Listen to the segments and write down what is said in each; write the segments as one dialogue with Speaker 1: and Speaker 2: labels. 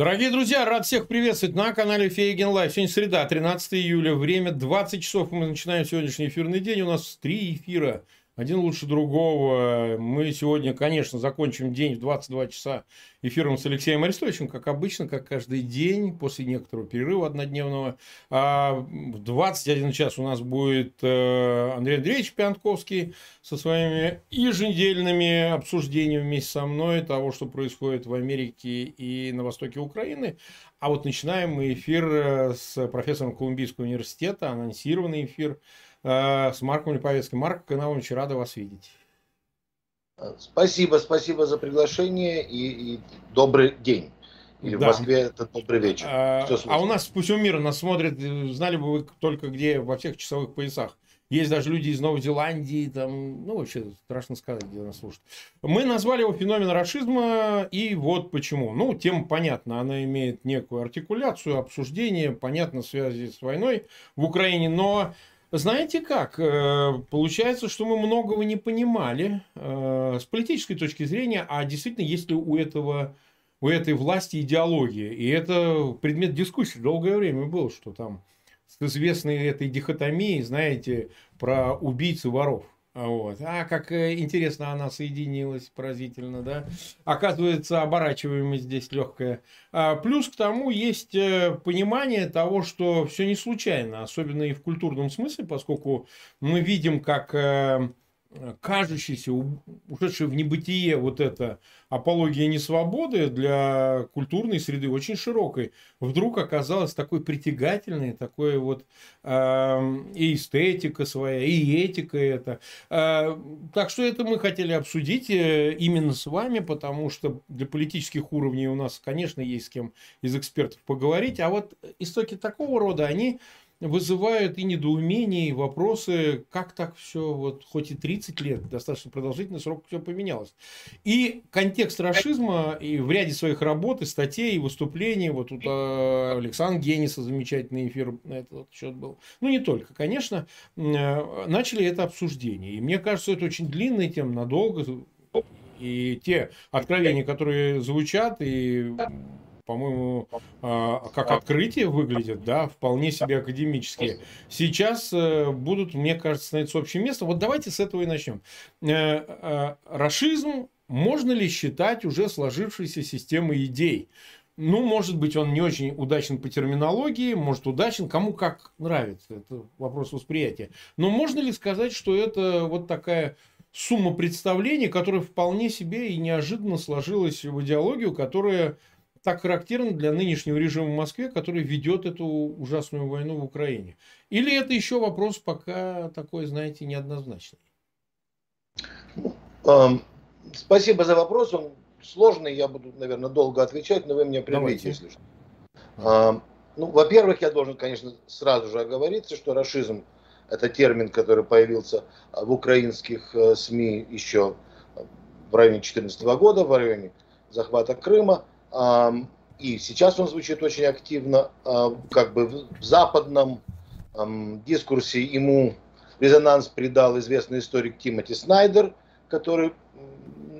Speaker 1: Дорогие друзья, рад всех приветствовать на канале Фейгин Live. Сегодня среда, 13 июля, время 20 часов. Мы начинаем сегодняшний эфирный день. У нас три эфира один лучше другого. Мы сегодня, конечно, закончим день в 22 часа эфиром с Алексеем Арестовичем, как обычно, как каждый день, после некоторого перерыва однодневного. А в 21 час у нас будет э, Андрей Андреевич Пионтковский со своими еженедельными обсуждениями вместе со мной того, что происходит в Америке и на востоке Украины. А вот начинаем мы эфир э, с профессором Колумбийского университета, анонсированный эфир – с Марком Липовецким. Марк Канавович, рада вас видеть.
Speaker 2: Спасибо, спасибо за приглашение и, и добрый день. Или да. в Москве это добрый вечер.
Speaker 1: А, а у нас пусть у мира нас смотрят, знали бы вы только где, во всех часовых поясах. Есть даже люди из Новой Зеландии, там, ну, вообще страшно сказать, где нас слушают. Мы назвали его феномен расизма, и вот почему. Ну, тема понятна, она имеет некую артикуляцию, обсуждение, понятно, связи с войной в Украине, но знаете как? Э, получается, что мы многого не понимали э, с политической точки зрения, а действительно, есть ли у этого у этой власти идеология. И это предмет дискуссии долгое время был, что там с известной этой дихотомией, знаете, про убийц и воров. Вот. А как э, интересно она соединилась, поразительно, да? Оказывается, оборачиваемость здесь легкая. А плюс к тому есть э, понимание того, что все не случайно, особенно и в культурном смысле, поскольку мы видим, как кажущийся, ушедший в небытие вот эта апология несвободы для культурной среды очень широкой, вдруг оказалась такой притягательной, такой вот э, и эстетика своя, и этика это. Э, так что это мы хотели обсудить э, именно с вами, потому что для политических уровней у нас, конечно, есть с кем из экспертов поговорить, а вот истоки такого рода, они вызывают и недоумение, и вопросы, как так все, вот хоть и 30 лет, достаточно продолжительный срок, все поменялось. И контекст расизма и в ряде своих работ, и статей, и выступлений, вот тут э, Александр Гениса замечательный эфир на этот счет был, ну не только, конечно, э, начали это обсуждение. И мне кажется, это очень длинная тема, надолго, и те откровения, которые звучат, и по-моему, а, как открытие выглядит, да, вполне себе академические. Сейчас э, будут, мне кажется, становиться общее место. Вот давайте с этого и начнем. Э, э, Рашизм можно ли считать уже сложившейся системой идей? Ну, может быть, он не очень удачен по терминологии, может, удачен, кому как нравится. Это вопрос восприятия. Но можно ли сказать, что это вот такая сумма представлений, которая вполне себе и неожиданно сложилась в идеологию, которая так характерно для нынешнего режима в Москве, который ведет эту ужасную войну в Украине? Или это еще вопрос пока такой, знаете, неоднозначный?
Speaker 2: Спасибо за вопрос. Он сложный, я буду, наверное, долго отвечать, но вы меня прервите, если что. Ну, во-первых, я должен, конечно, сразу же оговориться, что расизм – это термин, который появился в украинских э, СМИ еще в районе 2014 года, в районе захвата Крыма. И сейчас он звучит очень активно, а, как бы в западном дискурсе ему резонанс придал известный историк Тимоти Снайдер, который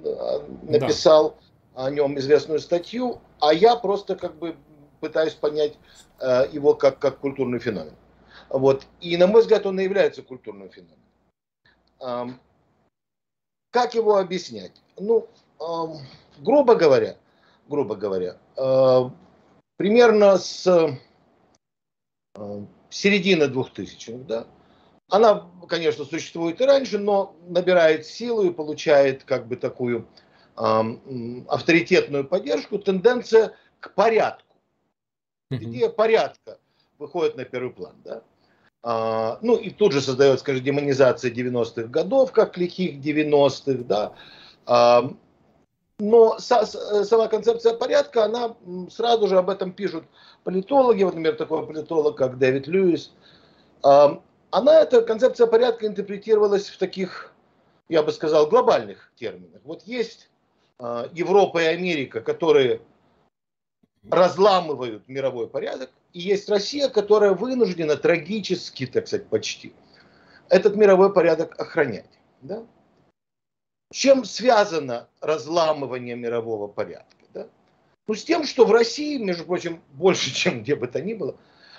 Speaker 2: а, написал да. о нем известную статью, а я просто как бы пытаюсь понять а, его как, как культурный феномен. Вот. И, на мой взгляд, он и является культурным феноменом. Как его объяснять? Ну, грубо говоря, грубо говоря. Э, примерно с э, середины 2000-х, да, она, конечно, существует и раньше, но набирает силу и получает как бы такую авторитетную поддержку, тенденция к порядку. Идея порядка выходит на первый план. Да? А, ну и тут же создается, скажем, демонизация 90-х годов, как лихих 90-х. Да? А, но э, сама концепция порядка, она сразу же об этом пишут политологи, вот, например, такой политолог, как Дэвид Льюис. Она, эта концепция порядка интерпретировалась в таких, я бы сказал, глобальных терминах. Вот есть а, Европа и Америка, которые разламывают мировой порядок, и есть Россия, которая вынуждена трагически, так сказать, почти, этот мировой порядок охранять. Да? Чем связано разламывание мирового порядка? Да? Ну, с тем, что в России, между прочим, больше, чем где бы то ни было,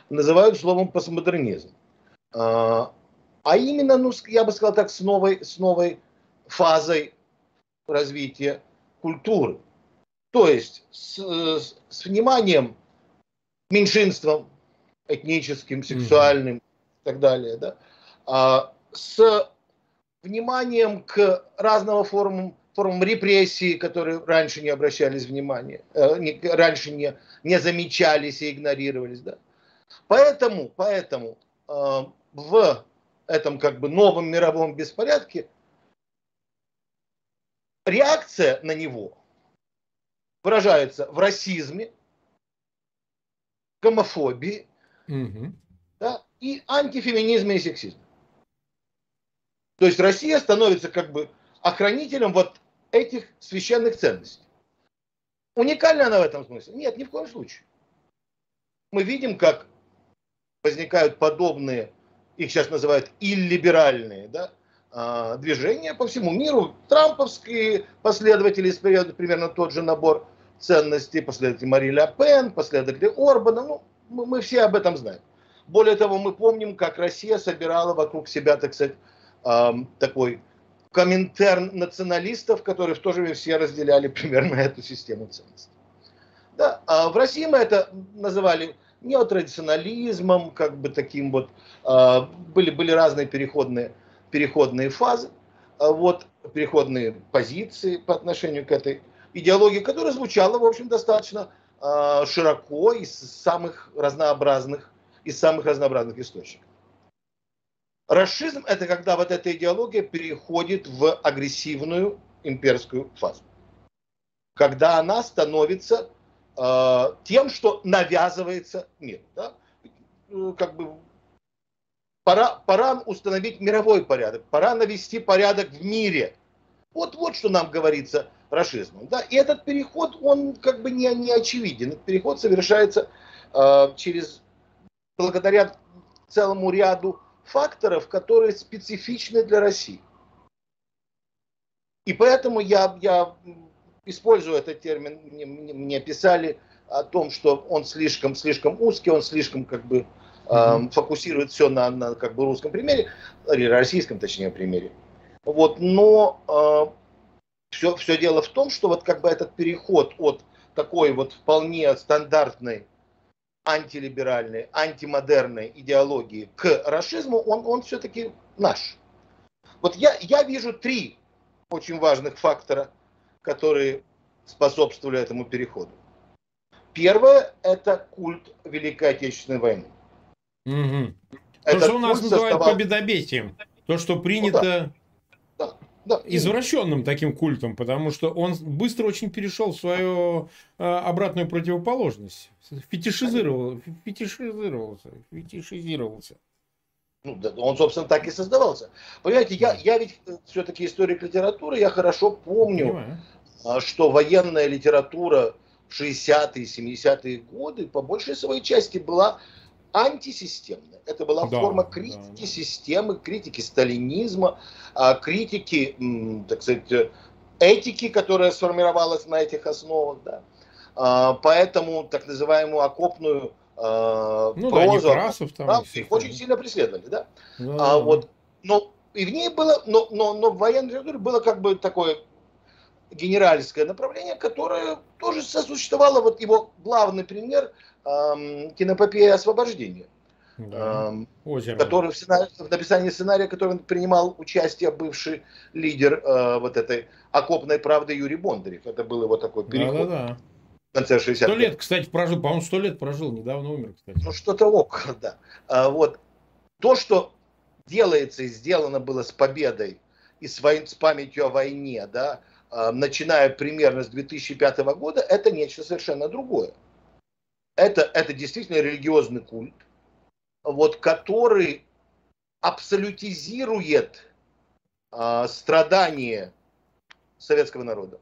Speaker 2: называют словом постмодернизм. А, а именно, ну, я бы сказал так, с новой, с новой фазой развития культуры. То есть с, с, с вниманием к меньшинствам этническим, сексуальным mm-hmm. и так далее, да, а, с вниманием к разного формам, формам репрессии, которые раньше не обращались внимания, э, не, раньше не, не замечались и игнорировались. Да. Поэтому, поэтому э, в этом как бы новом мировом беспорядке реакция на него выражается в расизме, гомофобии угу. да, и антифеминизме и сексизме. То есть Россия становится как бы охранителем вот этих священных ценностей. Уникальна она в этом смысле? Нет, ни в коем случае. Мы видим, как возникают подобные, их сейчас называют иллиберальные, да, а, движения по всему миру. Трамповские последователи исповедуют примерно тот же набор ценностей, последователи Мари Ля Пен, последователи Орбана. Ну, мы, мы все об этом знаем. Более того, мы помним, как Россия собирала вокруг себя, так сказать, эм, такой коминтерн националистов, которые в то же время все разделяли примерно эту систему ценностей. Да, а в России мы это называли неотрадиционализмом, как бы таким вот, э, были, были разные переходные, переходные фазы, э, вот, переходные позиции по отношению к этой идеологии, которая звучала, в общем, достаточно э, широко из самых разнообразных, из самых разнообразных источников. Расизм – это когда вот эта идеология переходит в агрессивную имперскую фазу. Когда она становится э, тем, что навязывается мир. Да? Э, как бы пора, пора установить мировой порядок, пора навести порядок в мире. Вот, вот что нам говорится расизмом. Да? И этот переход, он как бы не, не очевиден. Этот переход совершается э, через, благодаря целому ряду факторов, которые специфичны для России. И поэтому я, я использую этот термин, мне, мне писали о том, что он слишком, слишком узкий, он слишком как бы э, фокусирует все на, на как бы русском примере, или российском точнее примере. Вот, но э, все, все дело в том, что вот как бы этот переход от такой вот вполне стандартной антилиберальной, антимодерной идеологии к расизму, он, он все-таки наш. Вот я, я вижу три очень важных фактора, которые способствовали этому переходу. Первое – это культ Великой Отечественной войны.
Speaker 1: Угу. То, что у нас называют создавал... победобесием. То, что принято ну, да. Да извращенным таким культом, потому что он быстро очень перешел в свою э, обратную противоположность. Фетишизировал, фетишизировался, фетишизировался.
Speaker 2: Ну, да, он, собственно, так и создавался. Понимаете, я, я ведь э, все-таки историк литературы, я хорошо помню, Понимаю. А, что военная литература в 60-е, 70-е годы по большей своей части была антисистемная. Это была да, форма критики да. системы, критики сталинизма, а, критики, так сказать, этики, которая сформировалась на этих основах. Да. А, поэтому так называемую окопную а, ну, прозу, да, Некрасов, там, да, их очень сильно преследовали. Да? Да, а, Вот, но и в ней было, но, но, но в военной литературе было как бы такое генеральское направление, которое тоже сосуществовало. Вот его главный пример эм, кинопопея освобождения. Да. Эм, который в, сценарии, в написании сценария, который принимал участие бывший лидер э, вот этой окопной правды Юрий Бондарев. Это был его такой переход. Да, да, да.
Speaker 1: В конце 60 Сто лет, кстати, прожил, по-моему, сто лет прожил, недавно умер, кстати.
Speaker 2: Ну, что-то около, да. А, вот. То, что делается и сделано было с победой и с, вой... с памятью о войне, да, начиная примерно с 2005 года, это нечто совершенно другое. Это, это действительно религиозный культ, вот, который абсолютизирует э, страдания советского народа,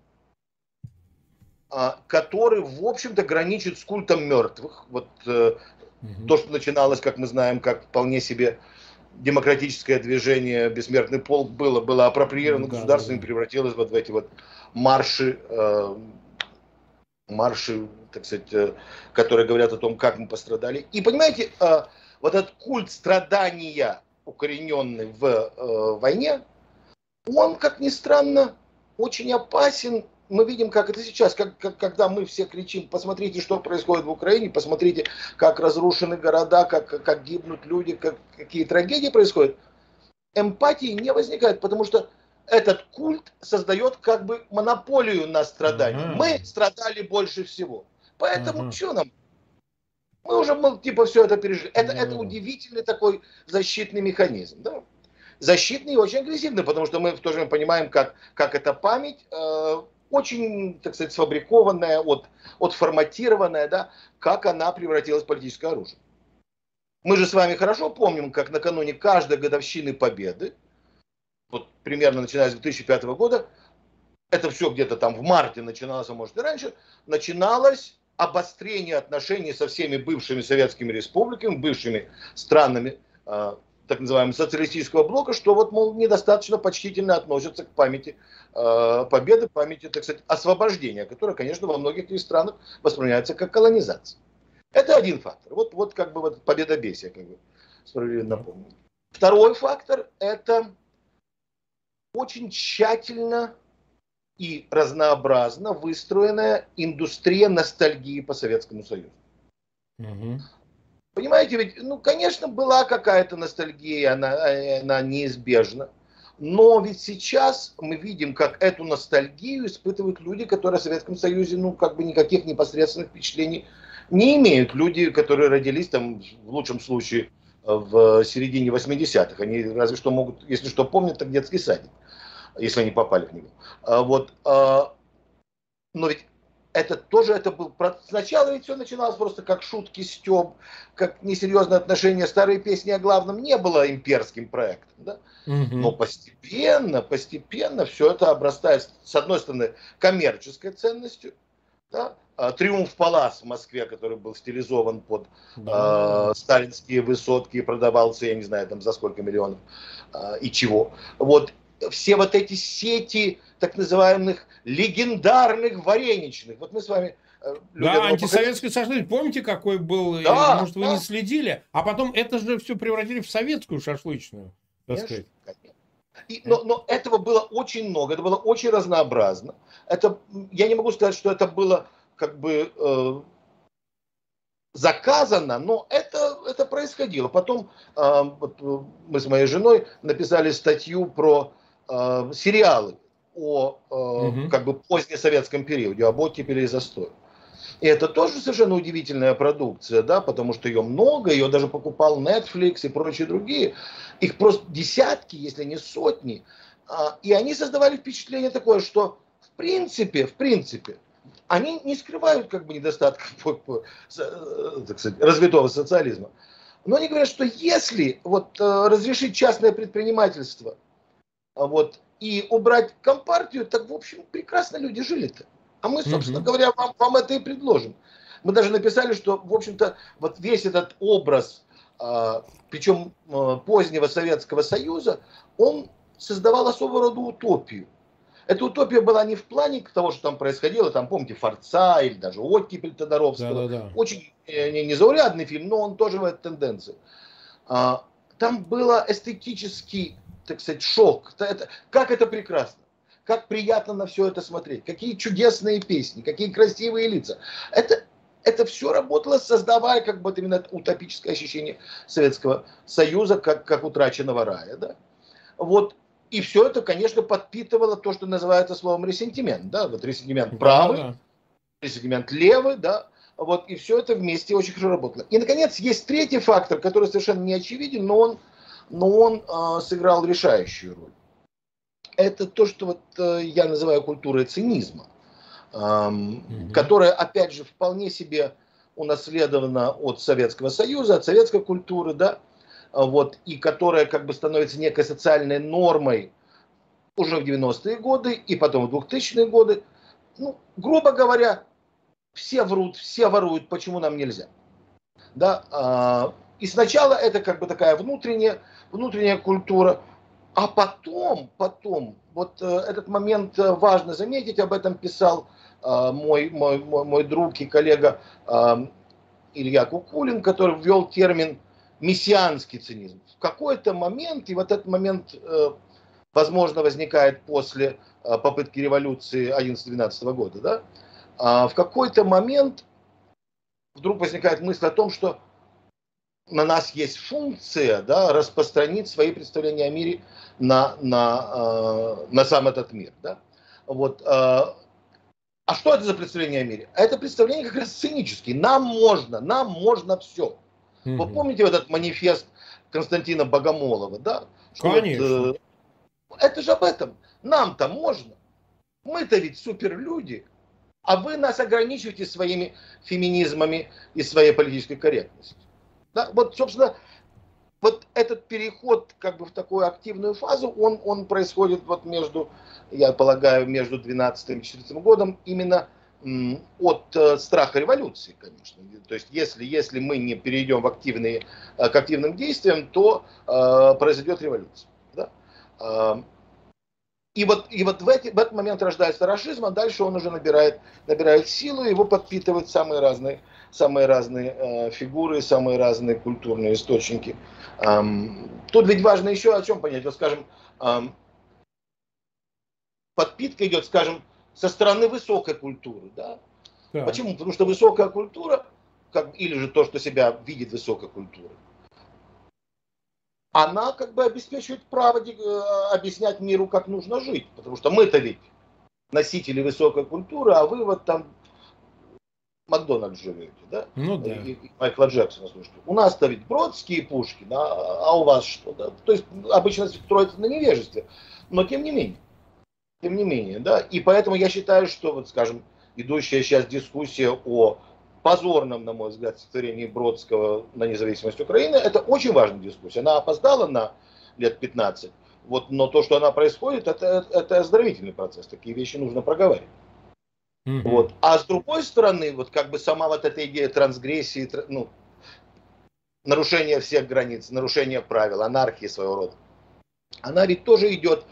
Speaker 2: э, который, в общем-то, граничит с культом мертвых. Вот э, угу. то, что начиналось, как мы знаем, как вполне себе демократическое движение «Бессмертный полк» было, было апроприировано да, государством да, да. и превратилось вот в эти вот марши э, марши, так сказать, э, которые говорят о том, как мы пострадали. И понимаете, э, вот этот культ страдания, укорененный в э, войне, он, как ни странно, очень опасен. Мы видим, как это сейчас, как, как, когда мы все кричим, посмотрите, что происходит в Украине, посмотрите, как разрушены города, как, как гибнут люди, как, какие трагедии происходят. Эмпатии не возникает, потому что этот культ создает как бы монополию на страдания. Ага. Мы страдали больше всего. Поэтому ага. что нам? Мы уже, мы, типа, все это пережили. Это, ага. это удивительный такой защитный механизм. Да? Защитный и очень агрессивный, потому что мы в то же время понимаем, как, как эта память э, очень, так сказать, сфабрикованная, от, отформатированная, да, как она превратилась в политическое оружие. Мы же с вами хорошо помним, как накануне каждой годовщины Победы, вот примерно начиная с 2005 года, это все где-то там в марте начиналось, а может и раньше, начиналось обострение отношений со всеми бывшими советскими республиками, бывшими странами э, так называемого социалистического блока, что вот, мол, недостаточно почтительно относятся к памяти э, победы, памяти, так сказать, освобождения, которое, конечно, во многих из странах воспринимается как колонизация. Это один фактор. Вот, вот как бы вот победобесие, как бы справедливо напомню. Второй фактор – это очень тщательно и разнообразно выстроенная индустрия ностальгии по Советскому Союзу. Угу. Понимаете, ведь, ну, конечно, была какая-то ностальгия, она, она неизбежна. Но ведь сейчас мы видим, как эту ностальгию испытывают люди, которые в Советском Союзе, ну, как бы никаких непосредственных впечатлений не имеют. Люди, которые родились там, в лучшем случае, в середине 80-х. Они разве что могут, если что, помнят, так детский садик если они попали в него. А, вот, а, но ведь это тоже это был сначала ведь все начиналось просто как шутки стёб, как несерьезное отношение старые песни о главном не было имперским проектом, да? угу. но постепенно, постепенно все это обрастает с одной стороны коммерческой ценностью, да? А, Триумф Палас в Москве, который был стилизован под да. э, сталинские высотки и продавался, я не знаю, там за сколько миллионов э, и чего. Вот все вот эти сети так называемых легендарных вареничных. Вот мы с вами
Speaker 1: э, да, антисоветский шашлык, помните, какой был? Да, Может, да. вы не следили? А потом это же все превратили в советскую шашлычную, так конечно, сказать. Конечно.
Speaker 2: И, но, но этого было очень много, это было очень разнообразно. Это, я не могу сказать, что это было как бы э, заказано, но это, это происходило. Потом э, вот, э, мы с моей женой написали статью про э, сериалы о э, угу. как бы позднесоветском периоде, об оттепели и застое. И это тоже совершенно удивительная продукция, да, потому что ее много, ее даже покупал Netflix и прочие другие. Их просто десятки, если не сотни. А, и они создавали впечатление такое, что в принципе, в принципе, они не скрывают как бы недостатков э, так сказать, развитого социализма. Но они говорят, что если вот э, разрешить частное предпринимательство – а вот, и убрать компартию, так, в общем, прекрасно люди жили-то. А мы, собственно говоря, вам, вам это и предложим. Мы даже написали, что, в общем-то, вот весь этот образ, э, причем э, позднего Советского Союза, он создавал особого рода утопию. Эта утопия была не в плане того, что там происходило, там, помните, Форца или даже Оттепель Тодоровского. Да, да, да. Очень э, не, незаурядный фильм, но он тоже в этой тенденции. А, там было эстетически так сказать, шок. Это, как это прекрасно. Как приятно на все это смотреть. Какие чудесные песни, какие красивые лица. Это, это все работало, создавая как бы именно утопическое ощущение Советского Союза, как, как утраченного рая. Да? Вот. И все это, конечно, подпитывало то, что называется словом ресентимент. Да? Вот ресентимент правый, да, да. ресентимент левый, да. Вот, и все это вместе очень хорошо работало. И, наконец, есть третий фактор, который совершенно не очевиден, но он но он э, сыграл решающую роль. Это то, что вот, э, я называю культурой цинизма, э, mm которая, опять же, вполне себе унаследована от Советского Союза, от советской культуры, да, вот, и которая как бы становится некой социальной нормой уже в 90-е годы и потом в 2000-е годы. Ну, грубо говоря, все врут, все воруют, почему нам нельзя? Да, и сначала это как бы такая внутренняя, внутренняя культура, А потом, потом, вот э, этот момент э, важно заметить, об этом писал э, мой, мой, мой, мой друг и коллега э, Илья Кукулин, который ввел термин мессианский цинизм. В какой-то момент, и вот этот момент, э, возможно, возникает после э, попытки революции 11-12 года, да, э, в какой-то момент вдруг возникает мысль о том, что на нас есть функция да, распространить свои представления о мире на, на, э, на сам этот мир. Да? Вот, э, а что это за представление о мире? Это представление как раз цинические. Нам можно, нам можно все. Mm-hmm. Вы помните вот этот манифест Константина Богомолова, да?
Speaker 1: Что Конечно. Вот, э,
Speaker 2: это же об этом. Нам-то можно. Мы-то ведь суперлюди. А вы нас ограничиваете своими феминизмами и своей политической корректностью. Да? Вот, собственно, вот этот переход как бы в такую активную фазу, он, он происходит вот между, я полагаю, между 12 и 14 годом именно от э, страха революции, конечно. То есть если, если мы не перейдем в активные, э, к активным действиям, то э, произойдет революция. Да? И вот, и вот в, эти, в этот момент рождается расизм, а дальше он уже набирает, набирает силу, его подпитывают самые разные самые разные э, фигуры, самые разные культурные источники. Эм, тут ведь важно еще о чем понять. Вот, скажем, эм, подпитка идет, скажем, со стороны высокой культуры. Да? Да. Почему? Потому что высокая культура, как, или же то, что себя видит высокой культурой, она как бы обеспечивает право э, объяснять миру, как нужно жить. Потому что мы-то ведь носители высокой культуры, а вы вот там Макдональдс живете, да?
Speaker 1: Ну да.
Speaker 2: И, и Майкла Джексона слушайте. У нас-то ведь Бродские пушки, да? а у вас что? Да? То есть обычно строится на невежестве. Но тем не менее. Тем не менее, да. И поэтому я считаю, что, вот скажем, идущая сейчас дискуссия о позорном, на мой взгляд, стихотворении Бродского на независимость Украины, это очень важная дискуссия. Она опоздала на лет 15, вот, но то, что она происходит, это, это оздоровительный процесс. Такие вещи нужно проговаривать. Вот. А с другой стороны, вот как бы сама вот эта идея трансгрессии, ну, нарушения всех границ, нарушения правил, анархии своего рода, она ведь тоже идет,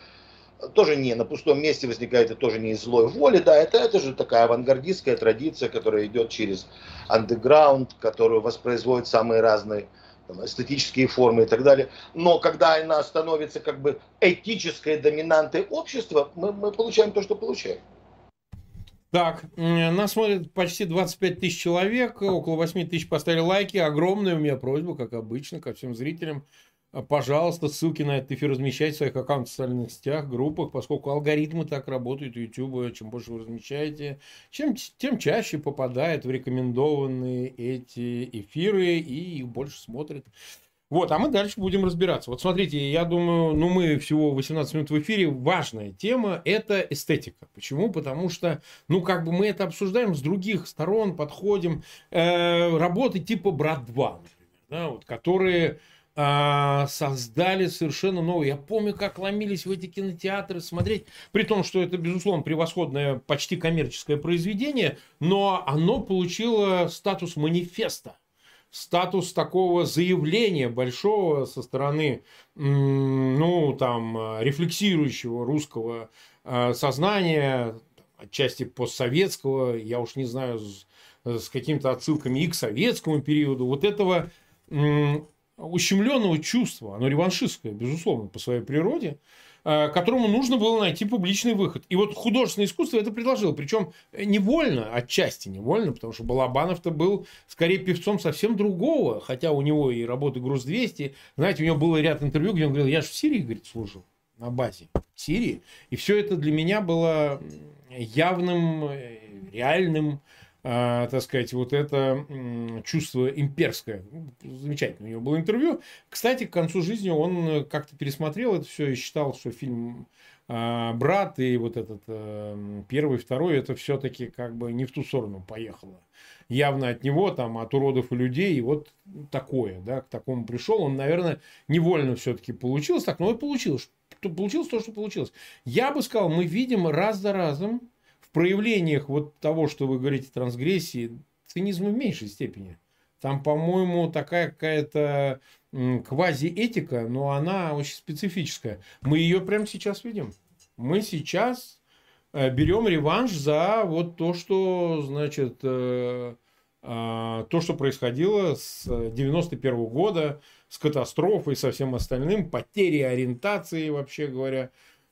Speaker 2: тоже не на пустом месте возникает, это тоже не из злой воли, да, это, это же такая авангардистская традиция, которая идет через андеграунд, которую воспроизводят самые разные там, эстетические формы и так далее. Но когда она становится как бы этической доминантой общества, мы, мы получаем то, что получаем.
Speaker 1: Так, нас смотрит почти 25 тысяч человек, около 8 тысяч поставили лайки. Огромная у меня просьба, как обычно, ко всем зрителям. Пожалуйста, ссылки на этот эфир размещайте в своих аккаунтах в социальных сетях, группах, поскольку алгоритмы так работают у YouTube. Чем больше вы размещаете, чем, тем чаще попадает в рекомендованные эти эфиры и их больше смотрят. Вот, а мы дальше будем разбираться. Вот смотрите, я думаю, ну мы всего 18 минут в эфире. Важная тема – это эстетика. Почему? Потому что, ну как бы мы это обсуждаем с других сторон, подходим. Э, работы типа «Брат 2», например, да, вот, которые э, создали совершенно новые. Я помню, как ломились в эти кинотеатры смотреть, при том, что это, безусловно, превосходное, почти коммерческое произведение, но оно получило статус манифеста статус такого заявления большого со стороны, ну, там, рефлексирующего русского э, сознания, отчасти постсоветского, я уж не знаю, с, с какими-то отсылками и к советскому периоду, вот этого ущемленного чувства, оно реваншистское, безусловно, по своей природе, Э, которому нужно было найти публичный выход. И вот художественное искусство это предложило. Причем невольно, отчасти невольно, потому что Балабанов-то был скорее певцом совсем другого. Хотя у него и работы «Груз-200». Знаете, у него было ряд интервью, где он говорил, я же в Сирии, говорит, служил на базе в Сирии. И все это для меня было явным, э, реальным э, так сказать, вот это чувство имперское. Ну, замечательно. У него было интервью. Кстати, к концу жизни он как-то пересмотрел это все и считал, что фильм э, «Брат» и вот этот э, первый, второй, это все-таки как бы не в ту сторону поехало. Явно от него, там, от уродов и людей, и вот такое, да, к такому пришел. Он, наверное, невольно все-таки получилось так, но и получилось. Получилось то, что получилось. Я бы сказал, мы видим раз за разом в проявлениях вот того, что вы говорите, трансгрессии, цинизма в меньшей степени. Там, по-моему, такая какая-то квази-этика, но она очень специфическая. Мы ее прямо сейчас видим. Мы сейчас э, берем реванш за вот то, что, значит, э, а, то, что происходило с 91 -го года, с катастрофой, со всем остальным, потери ориентации, вообще говоря,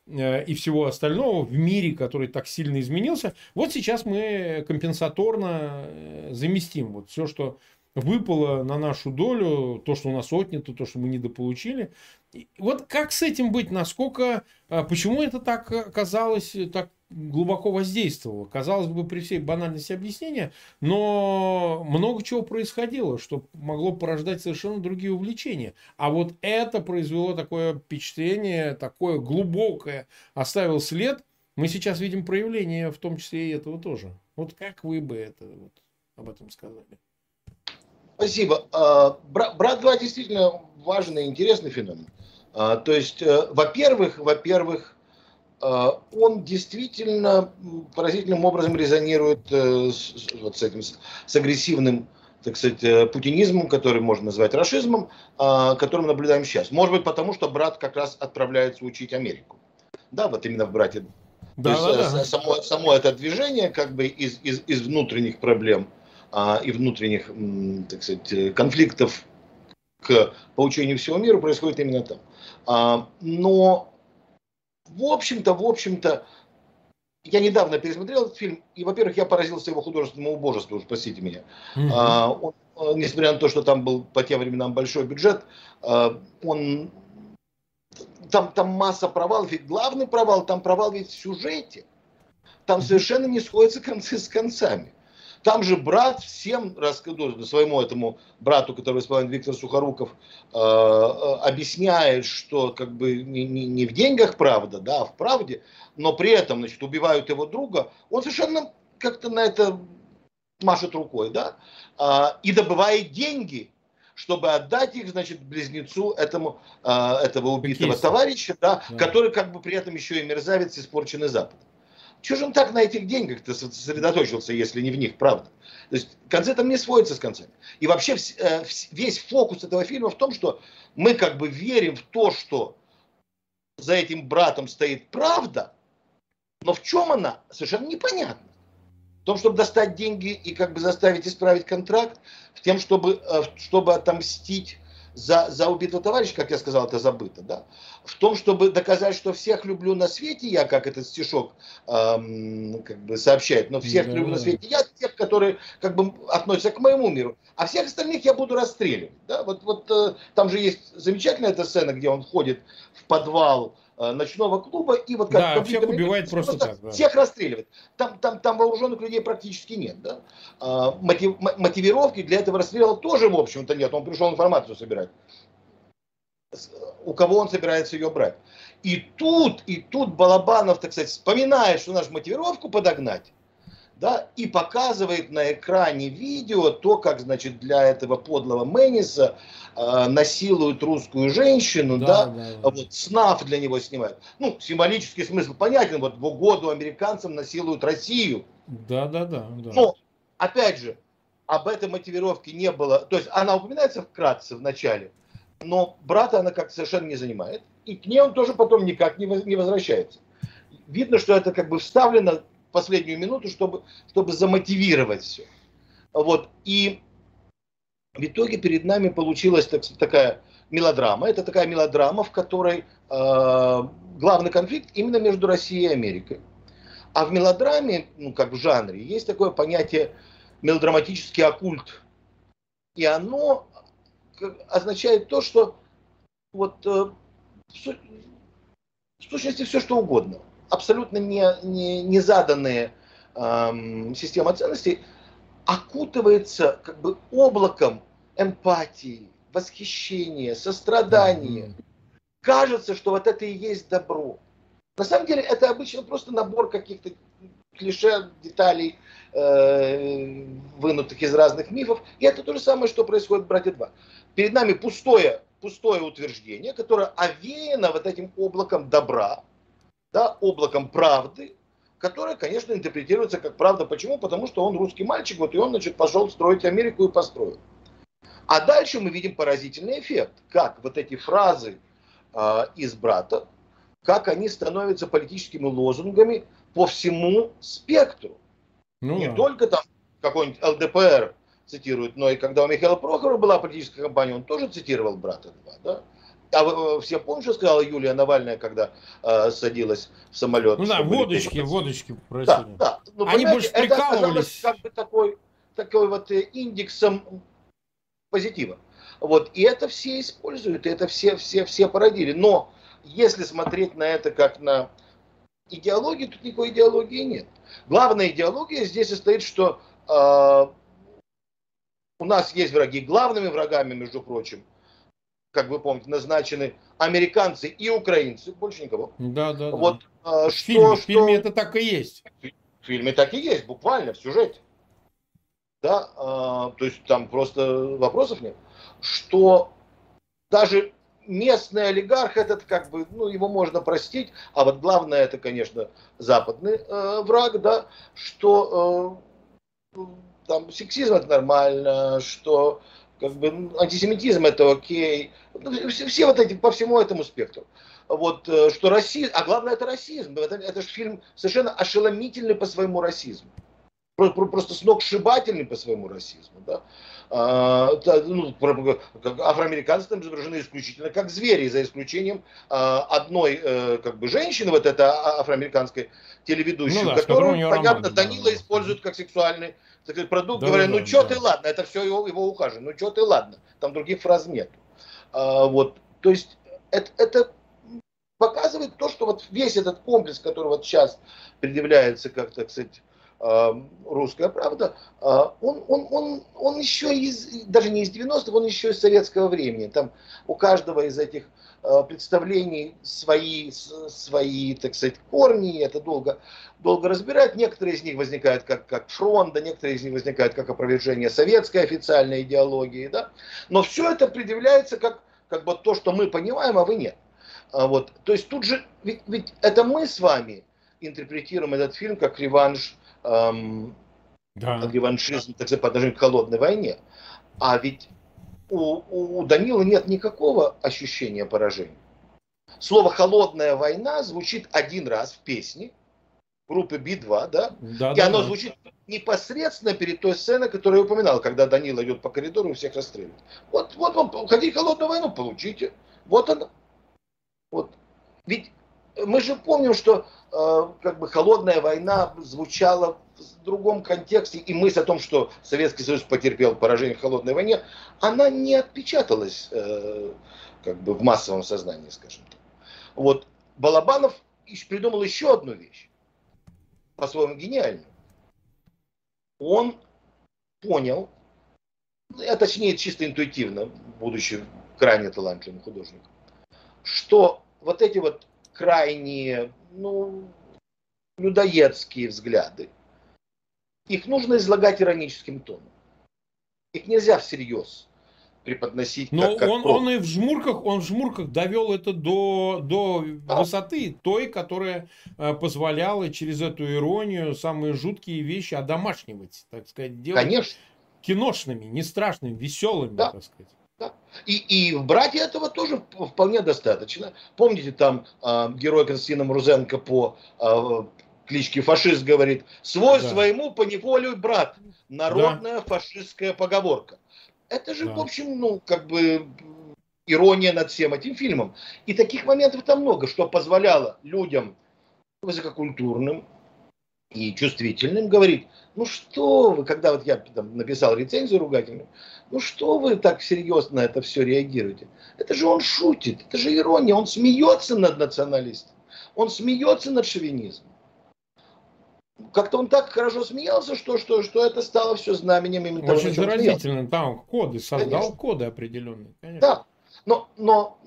Speaker 1: и всего остального в мире, который так сильно изменился. Вот сейчас мы компенсаторно заместим вот все, что выпало на нашу долю, то, что у нас отнято, то, что мы недополучили. Вот как с этим быть? Насколько, а, почему это так оказалось, так глубоко воздействовало? Казалось бы, при всей банальности объяснения, но много чего происходило, что могло порождать совершенно другие увлечения. А вот это произвело такое впечатление, такое глубокое, оставил след. Мы сейчас видим проявление, в том числе и этого тоже. Вот как вы бы это вот об этом сказали?
Speaker 2: Спасибо. А, Брат 2 действительно важный и интересный феномен. А, то есть, э, во-первых, во-первых, он действительно поразительным образом резонирует э, с, вот с этим, с агрессивным, так сказать, э, путинизмом, который можно назвать расизмом, который мы наблюдаем сейчас. Может быть, потому что брат как раз отправляется учить Америку. Да, вот именно в брате. Да, То есть, да, да. Само, само это движение как бы из, из, из внутренних проблем – а, и внутренних, так сказать, конфликтов к поучению всего мира происходит именно там. А, но, в общем-то, в общем-то, я недавно пересмотрел этот фильм, и, во-первых, я поразился его художественному убожеству, уж простите меня. Mm-hmm. А, он, несмотря на то, что там был по тем временам большой бюджет, он там, там масса провалов, и главный провал, там провал ведь в сюжете. Там совершенно не сходятся концы с концами. Там же брат всем, ну, своему этому брату, который исполняет Виктор Сухоруков, э, э, объясняет, что как бы не, не, не в деньгах правда, да, а в правде, но при этом, значит, убивают его друга. Он совершенно как-то на это машет рукой, да, э, и добывает деньги, чтобы отдать их, значит, близнецу этому, э, этого убитого Какие товарища, да, да, который как бы при этом еще и мерзавец, испорченный Запад. Чего же он так на этих деньгах-то сосредоточился, если не в них, правда? То есть концы там не сводятся с концами. И вообще э, весь фокус этого фильма в том, что мы как бы верим в то, что за этим братом стоит правда, но в чем она, совершенно непонятно. В том, чтобы достать деньги и как бы заставить исправить контракт, в тем, чтобы, э, чтобы отомстить за, за убитого товарища, как я сказал, это забыто, да, в том, чтобы доказать, что всех люблю на свете я, как этот стишок эм, как бы сообщает, но всех да. люблю на свете я, тех, которые как бы относятся к моему миру, а всех остальных я буду расстреливать, да, вот, вот э, там же есть замечательная эта сцена, где он ходит в подвал, ночного клуба и вот
Speaker 1: как да, всех убивает просто, просто так.
Speaker 2: Да. Всех расстреливает. Там, там, там вооруженных людей практически нет. Да? А, мотив, мотивировки для этого расстрела тоже, в общем-то, нет. Он пришел информацию собирать. У кого он собирается ее брать. И тут, и тут Балабанов, так сказать, вспоминает, что наш мотивировку подогнать да, и показывает на экране видео то, как, значит, для этого подлого Мэниса э, насилуют русскую женщину, да, да, да, да. вот СНАФ для него снимают. Ну, символический смысл понятен, вот в угоду американцам насилуют Россию.
Speaker 1: Да, да, да. да.
Speaker 2: Но, опять же, об этой мотивировке не было, то есть она упоминается вкратце в начале, но брата она как совершенно не занимает, и к ней он тоже потом никак не возвращается. Видно, что это как бы вставлено последнюю минуту, чтобы, чтобы замотивировать все. Вот. И в итоге перед нами получилась так, такая мелодрама. Это такая мелодрама, в которой э, главный конфликт именно между Россией и Америкой. А в мелодраме, ну как в жанре, есть такое понятие мелодраматический оккульт. И оно означает то, что вот э, в сущности все что угодно абсолютно не, не, не заданные эм, система ценностей, окутывается как бы облаком эмпатии, восхищения, сострадания. Кажется, что вот это и есть добро. На самом деле это обычно просто набор каких-то клише, деталей, э, вынутых из разных мифов. И это то же самое, что происходит в «Братья 2». Перед нами пустое, пустое утверждение, которое овеяно вот этим облаком добра, да, облаком правды, которая, конечно, интерпретируется как правда. Почему? Потому что он русский мальчик, вот и он, значит, пошел строить Америку и построил. А дальше мы видим поразительный эффект, как вот эти фразы э, из брата, как они становятся политическими лозунгами по всему спектру. Ну, Не да. только там какой-нибудь ЛДПР цитирует, но и когда у Михаила Прохорова была политическая кампания, он тоже цитировал брата 2, да? А вы все помните, что сказала Юлия Навальная, когда э, садилась в самолет?
Speaker 1: Ну да, водочки, лететь? водочки попросили. Да, да.
Speaker 2: Ну, Они больше прикалывались. Это как бы такой, такой вот э, индексом позитива. Вот. И это все используют, и это все, все, все породили. Но если смотреть на это как на идеологию, тут никакой идеологии нет. Главная идеология здесь состоит, что э, у нас есть враги. Главными врагами, между прочим, как вы помните, назначены американцы и украинцы, больше никого.
Speaker 1: Да, да.
Speaker 2: Вот,
Speaker 1: да. Что, в, фильме, что... в фильме это так и есть.
Speaker 2: В фильме так и есть, буквально, в сюжете. Да, э, то есть там просто вопросов нет. Что даже местный олигарх этот как бы, ну, его можно простить, а вот главное это, конечно, западный э, враг, да, что э, там сексизм это нормально, что как бы антисемитизм это окей, ну, все, все вот эти по всему этому спектру. Вот э, что расизм, а главное это расизм, это, это же фильм совершенно ошеломительный по своему расизму, просто сногсшибательный по своему расизму, да. А, ну, афроамериканцы там изображены исключительно как звери, за исключением а, одной э, как бы женщины, вот этой а, афроамериканской телеведущей, ну, да, которую, понятно, роман, Данила да, использует как сексуальный так сказать, продукт, да, говоря, да, ну что да. ты, ладно, это все его, его ухаживание, ну что ты, ладно, там других фраз нет. А, вот, то есть это, это показывает то, что вот весь этот комплекс, который вот сейчас предъявляется, как, так сказать, русская правда, он, он, он, он еще из, даже не из 90-х, он еще из советского времени. Там у каждого из этих Э, представлений свои, свои, так сказать, корни, это долго, долго разбирать. Некоторые из них возникают как, как фронт, да, некоторые из них возникают как опровержение советской официальной идеологии, да. Но все это предъявляется как, как бы то, что мы понимаем, а вы нет. А вот. То есть тут же, ведь, ведь это мы с вами интерпретируем этот фильм как реванш, эм, да. реваншизм, так сказать, по отношению к холодной войне. А ведь у, у Данила нет никакого ощущения поражения. Слово «холодная война» звучит один раз в песне группы Би-2, да? да и да, оно да. звучит непосредственно перед той сценой, которую я упоминал, когда Данила идет по коридору и всех расстреливает. Вот, вот вам, хотите холодную войну, получите. Вот она. Вот. Ведь мы же помним, что э, как бы холодная война звучала в другом контексте, и мысль о том, что Советский Союз потерпел поражение в холодной войне, она не отпечаталась э, как бы в массовом сознании, скажем так. Вот Балабанов придумал еще одну вещь, по-своему гениальную. Он понял, а точнее чисто интуитивно, будучи крайне талантливым художником, что вот эти вот крайние, ну, людоедские взгляды, их нужно излагать ироническим тоном. Их нельзя всерьез преподносить.
Speaker 1: Но как, как он, он и в жмурках, он в жмурках довел это до, до да. высоты той, которая э, позволяла через эту иронию самые жуткие вещи одомашнивать, так сказать, делать
Speaker 2: Конечно.
Speaker 1: киношными, не страшными, веселыми, да. так сказать.
Speaker 2: И, и в «Брате» этого тоже вполне достаточно. Помните, там э, герой Константина Мрузенко по э, кличке фашист говорит, свой да. своему поневолю брат. Народная да. фашистская поговорка. Это же, да. в общем, ну, как бы ирония над всем этим фильмом. И таких моментов там много, что позволяло людям высококультурным и чувствительным говорить, ну что вы, когда вот я там, написал рецензию ругательную, ну что вы так серьезно на это все реагируете? Это же он шутит, это же ирония, он смеется над националистом, он смеется над шовинизмом как-то он так хорошо смеялся, что, что, что это стало все знаменем
Speaker 1: именно Очень того, заразительно, там коды, создал конечно. коды определенные.
Speaker 2: Конечно. Да, но, но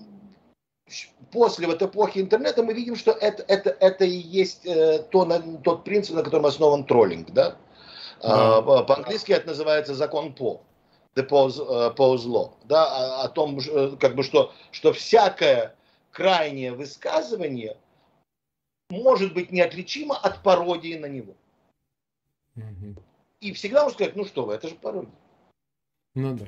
Speaker 2: после вот эпохи интернета мы видим, что это, это, это и есть э, то, на, тот принцип, на котором основан троллинг. Да? Да. А, по-английски это называется закон По. Uh, pose law. Да? О, о том, э, как бы, что, что всякое крайнее высказывание – может быть неотличимо от пародии на него. И всегда можно сказать, ну что вы, это же пародия. Ну да.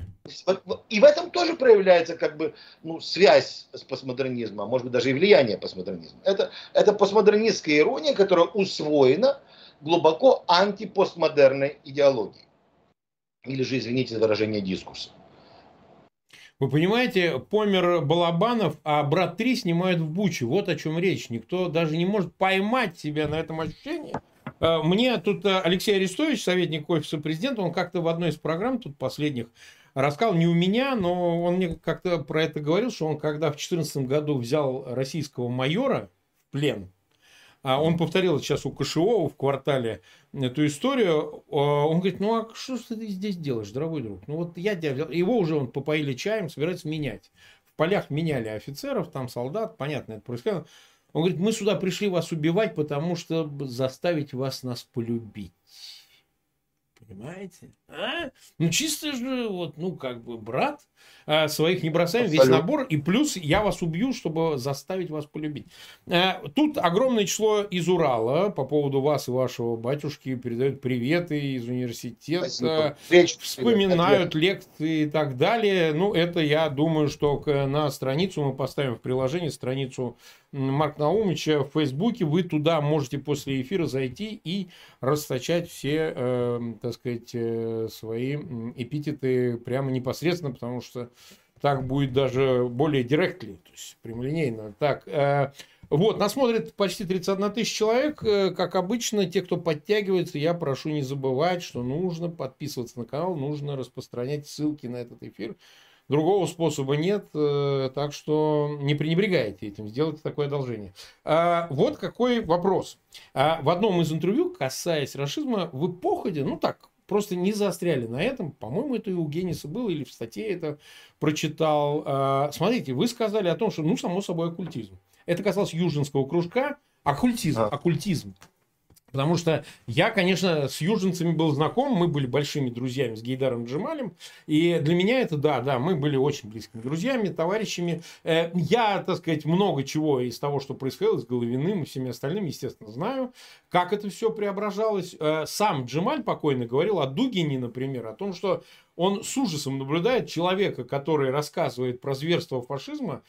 Speaker 2: И в этом тоже проявляется как бы ну, связь с постмодернизмом, а может быть даже и влияние постмодернизма. Это, это постмодернистская ирония, которая усвоена глубоко антипостмодерной идеологией. Или же, извините за выражение, дискурса.
Speaker 1: Вы понимаете, помер Балабанов, а брат 3 снимают в Буче. Вот о чем речь. Никто даже не может поймать себя на этом ощущении. Э, мне тут э, Алексей Арестович, советник офиса президента, он как-то в одной из программ тут последних рассказал, не у меня, но он мне как-то про это говорил, что он когда в 2014 году взял российского майора в плен, а он повторил сейчас у Кашевого в квартале эту историю. А он говорит, ну а что ты здесь делаешь, дорогой друг? Ну вот я тебя. Его уже он попоили чаем, собирается менять. В полях меняли офицеров, там солдат, понятно, это происходило. Он говорит, мы сюда пришли вас убивать, потому что заставить вас нас полюбить. Понимаете? А? Ну, чисто же, вот, ну, как бы, брат, своих не бросаем, Абсолютно. весь набор, и плюс я вас убью, чтобы заставить вас полюбить. А, тут огромное число из Урала по поводу вас и вашего батюшки передают приветы из университета, Речь, вспоминают лекции и так далее. Ну, это я думаю, что на страницу мы поставим в приложении страницу Марк Наумовича в Фейсбуке. Вы туда можете после эфира зайти и расточать все, э, так сказать, э, свои эпитеты прямо непосредственно, потому что так будет даже более директли, то есть прямолинейно. Так, э, вот, нас смотрит почти 31 тысяч человек. Э, как обычно, те, кто подтягивается, я прошу не забывать, что нужно подписываться на канал, нужно распространять ссылки на этот эфир. Другого способа нет, э, так что не пренебрегайте этим, сделайте такое одолжение. А, вот какой вопрос. А, в одном из интервью, касаясь расизма, вы походе, ну так, просто не заостряли на этом. По-моему, это и у Гениса было, или в статье это прочитал. А, смотрите, вы сказали о том, что, ну, само собой, оккультизм. Это касалось южинского кружка. Оккультизм, а. оккультизм. Потому что я, конечно, с южинцами был знаком, мы были большими друзьями с Гейдаром Джемалем, и для меня это, да, да, мы были очень близкими друзьями, товарищами. Э, я, так сказать, много чего из того, что происходило с Головиным и всеми остальными, естественно, знаю, как это все преображалось. Э, сам Джемаль покойно говорил о Дугине, например, о том, что он с ужасом наблюдает человека, который рассказывает про зверство фашизма.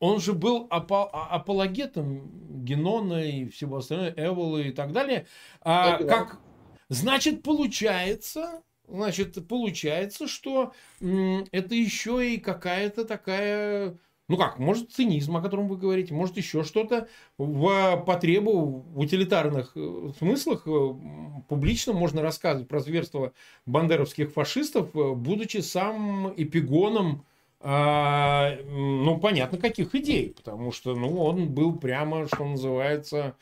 Speaker 1: Он же был апо- а, апологетом Генона и всего остального, Эвола и так далее. А, как, значит, получается, значит, получается, что это еще и какая-то такая ну как, может цинизм, о котором вы говорите, может еще что-то в потребу, в утилитарных э, смыслах э, публично можно рассказывать про зверство бандеровских фашистов, э, будучи сам эпигоном а, ну, понятно, каких идей, потому что, ну, он был прямо, что называется,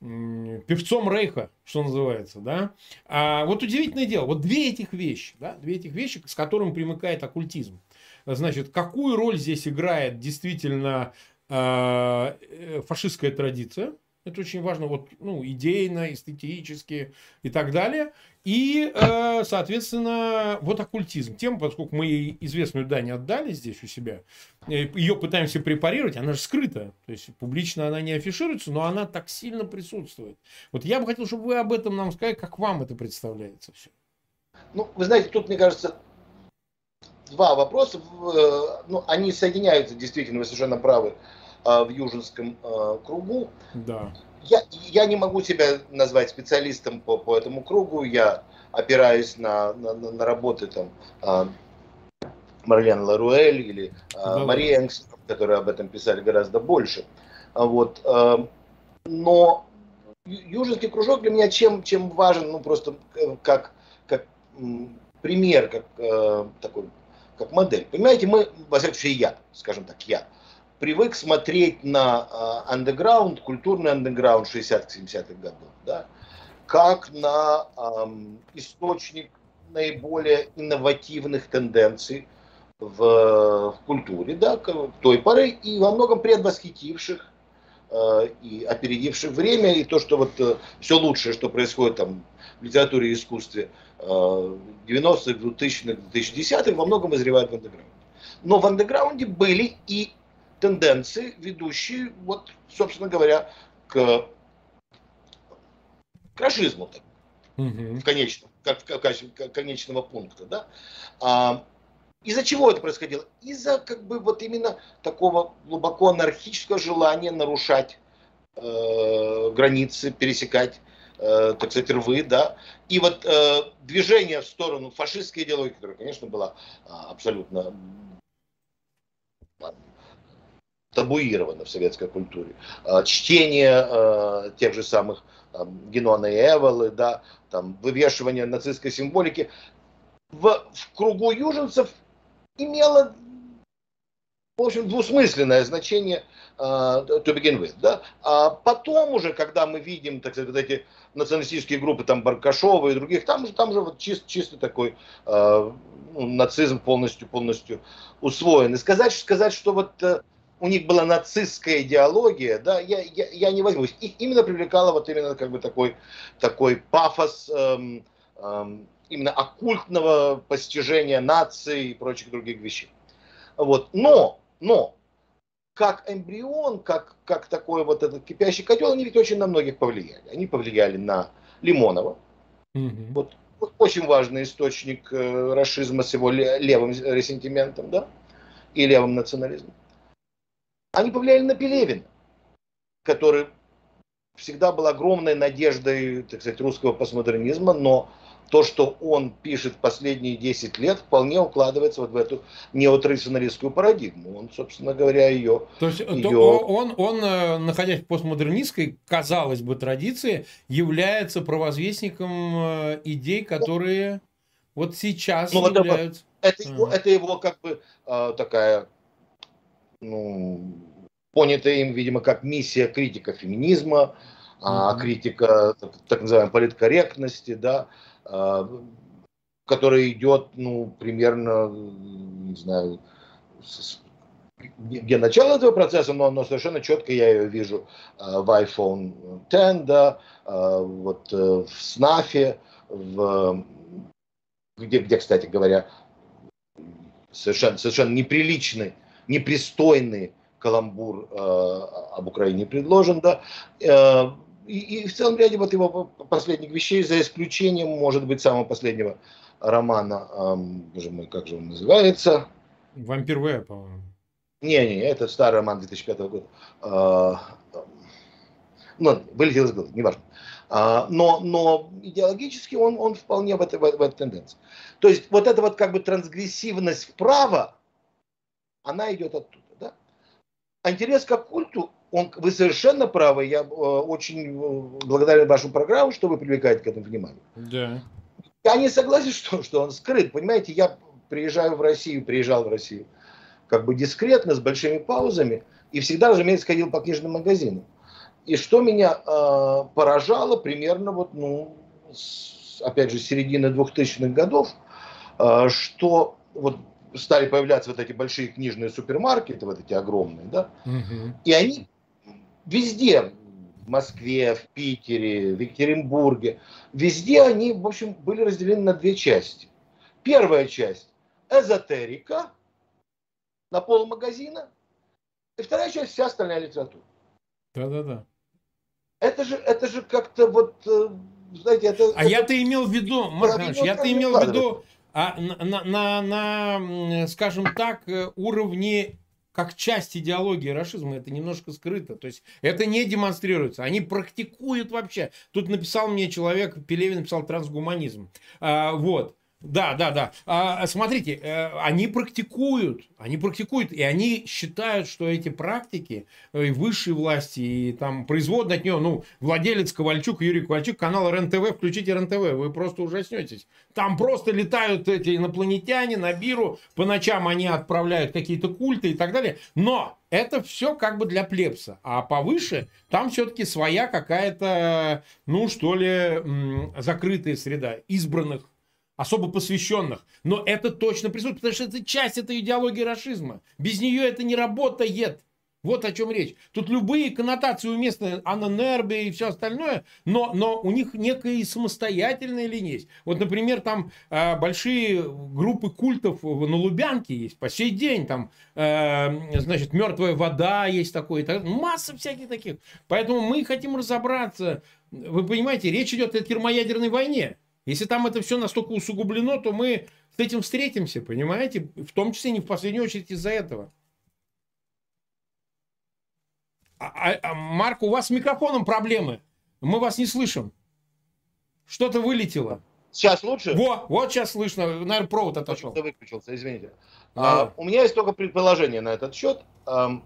Speaker 1: певцом Рейха, что называется, да. А вот удивительное дело, вот две этих вещи, да, две этих вещи, с которыми примыкает оккультизм. Значит, какую роль здесь играет действительно а, э, фашистская традиция? Это очень важно, вот, ну, идейно, эстетически и так далее. И, э, соответственно, вот оккультизм. Тема, поскольку мы известную дань отдали здесь у себя, э, ее пытаемся препарировать, она же скрыта. То есть, публично она не афишируется, но она так сильно присутствует. Вот я бы хотел, чтобы вы об этом нам сказали, как вам это представляется все.
Speaker 2: Ну, вы знаете, тут, мне кажется, два вопроса, э, ну, они соединяются, действительно, вы совершенно правы, в Южинском э, кругу.
Speaker 1: Да.
Speaker 2: Я, я не могу себя назвать специалистом по, по этому кругу, я опираюсь на, на, на работы там Марлен Ларуэль или да, Мария Энгс, которые об этом писали гораздо больше. Вот. Но Южинский кружок для меня чем, чем важен, ну просто как, как пример, как такой как модель. Понимаете, мы, во всяком случае я, скажем так, я, привык смотреть на андеграунд, культурный андеграунд 60-70-х годов, да, как на эм, источник наиболее инновативных тенденций в, в культуре, да, той поры, и во многом предвосхитивших э, и опередивших время, и то, что вот э, все лучшее, что происходит там в литературе и искусстве 90-х, 2000-х, 2010-х во многом изревают в андеграунде. Но в андеграунде были и тенденции, ведущие, вот, собственно говоря, к, к расизму, угу. в, конечном, как в качестве конечного пункта, да. А, из-за чего это происходило? Из-за как бы вот именно такого глубоко анархического желания нарушать э, границы, пересекать, э, так сказать, рвы, да. И вот э, движение в сторону фашистской идеологии, которая, конечно, была э, абсолютно табуировано в советской культуре. А, чтение э, тех же самых Генона и Эволы, да, там, вывешивание нацистской символики в, в кругу южинцев имело, в общем, двусмысленное значение uh, to begin with. Да? А потом уже, когда мы видим, так сказать, вот эти националистические группы, там, Баркашова и других, там уже, там же вот чист, чисто такой uh, нацизм полностью, полностью усвоен. И сказать, сказать что вот uh, у них была нацистская идеология, да, я, я, я не возьмусь. Их именно привлекало вот именно как бы такой, такой пафос эм, эм, именно оккультного постижения нации и прочих других вещей. Вот. Но, но, как эмбрион, как, как такой вот этот кипящий котел, они ведь очень на многих повлияли. Они повлияли на Лимонова. Mm-hmm. Вот очень важный источник э, расизма с его левым ресентиментом, да, и левым национализмом они повлияли на Пелевина, который всегда был огромной надеждой, так сказать, русского постмодернизма, но то, что он пишет последние 10 лет, вполне укладывается вот в эту неотрадиционалистскую парадигму. Он, собственно говоря, ее...
Speaker 1: То есть ее... он, он, э, находясь в постмодернистской, казалось бы, традиции, является провозвестником э, идей, которые вот сейчас ну, являются...
Speaker 2: Это, это, его, это его как бы э, такая ну, понято им, видимо, как миссия критика феминизма, mm-hmm. а, критика так называемой политкорректности, да, а, которая идет, ну, примерно, не знаю, с, где начало этого процесса, но, но совершенно четко я ее вижу а, в iPhone X, да, а, вот э, в Снафе, в, где, где, кстати говоря, совершенно, совершенно неприличный непристойный каламбур э, об Украине предложен, да, э, и, и в целом ряде вот его последних вещей, за исключением, может быть, самого последнего романа, э, боже мой, как же он называется?
Speaker 1: Вампир В, по-моему.
Speaker 2: Не-не, это старый роман 2005 года. Э, ну, вылетел из головы, неважно. А, но, но идеологически он, он вполне в этой, в, в этой тенденции. То есть вот эта вот как бы трансгрессивность вправо, она идет оттуда. Да? А интерес к культу, он, вы совершенно правы, я э, очень э, благодарен вашу программу, что вы привлекаете к этому внимание.
Speaker 1: Да.
Speaker 2: Я не согласен, что, что он скрыт. Понимаете, я приезжаю в Россию, приезжал в Россию как бы дискретно, с большими паузами, и всегда, разумеется, ходил по книжным магазинам. И что меня э, поражало примерно вот, ну, с, опять же, середины 2000-х годов, э, что вот стали появляться вот эти большие книжные супермаркеты, вот эти огромные, да, угу. и они везде, в Москве, в Питере, в Екатеринбурге, везде они, в общем, были разделены на две части. Первая часть – эзотерика на пол магазина, и вторая часть – вся остальная литература.
Speaker 1: Да-да-да.
Speaker 2: Это же, это же как-то вот, э, знаете, это...
Speaker 1: А это... я-то имел в виду, Марк я-то имел в виду а на, на, на, скажем так, э, уровне как часть идеологии расизма, это немножко скрыто. То есть это не демонстрируется. Они практикуют вообще. Тут написал мне человек, Пелевин написал трансгуманизм. А, вот. Да, да, да. А, смотрите, э, они практикуют, они практикуют, и они считают, что эти практики э, и высшей власти, и там производные от нее, ну, владелец Ковальчук, Юрий Ковальчук, канал РНТВ, включите РНТВ, вы просто ужаснетесь. Там просто летают эти инопланетяне на Биру, по ночам они отправляют какие-то культы и так далее. Но это все как бы для плебса. А повыше там все-таки своя какая-то, ну, что ли, закрытая среда избранных особо посвященных. Но это точно присутствует, потому что это часть этой идеологии расизма. Без нее это не работает. Вот о чем речь. Тут любые коннотации уместны, Анна Нербе и все остальное, но, но у них некая самостоятельная линия есть. Вот, например, там э, большие группы культов на Лубянке есть по сей день. Там, э, значит, мертвая вода есть такой. Так, масса всяких таких. Поэтому мы хотим разобраться. Вы понимаете, речь идет о термоядерной войне. Если там это все настолько усугублено, то мы с этим встретимся, понимаете? В том числе не в последнюю очередь из-за этого. А, а, а, Марк, у вас с микрофоном проблемы. Мы вас не слышим. Что-то вылетело.
Speaker 2: Сейчас лучше?
Speaker 1: Во, вот сейчас слышно. Наверное, провод
Speaker 2: отошел. Что выключился, извините. Да. А, у меня есть только предположение на этот счет. Эм,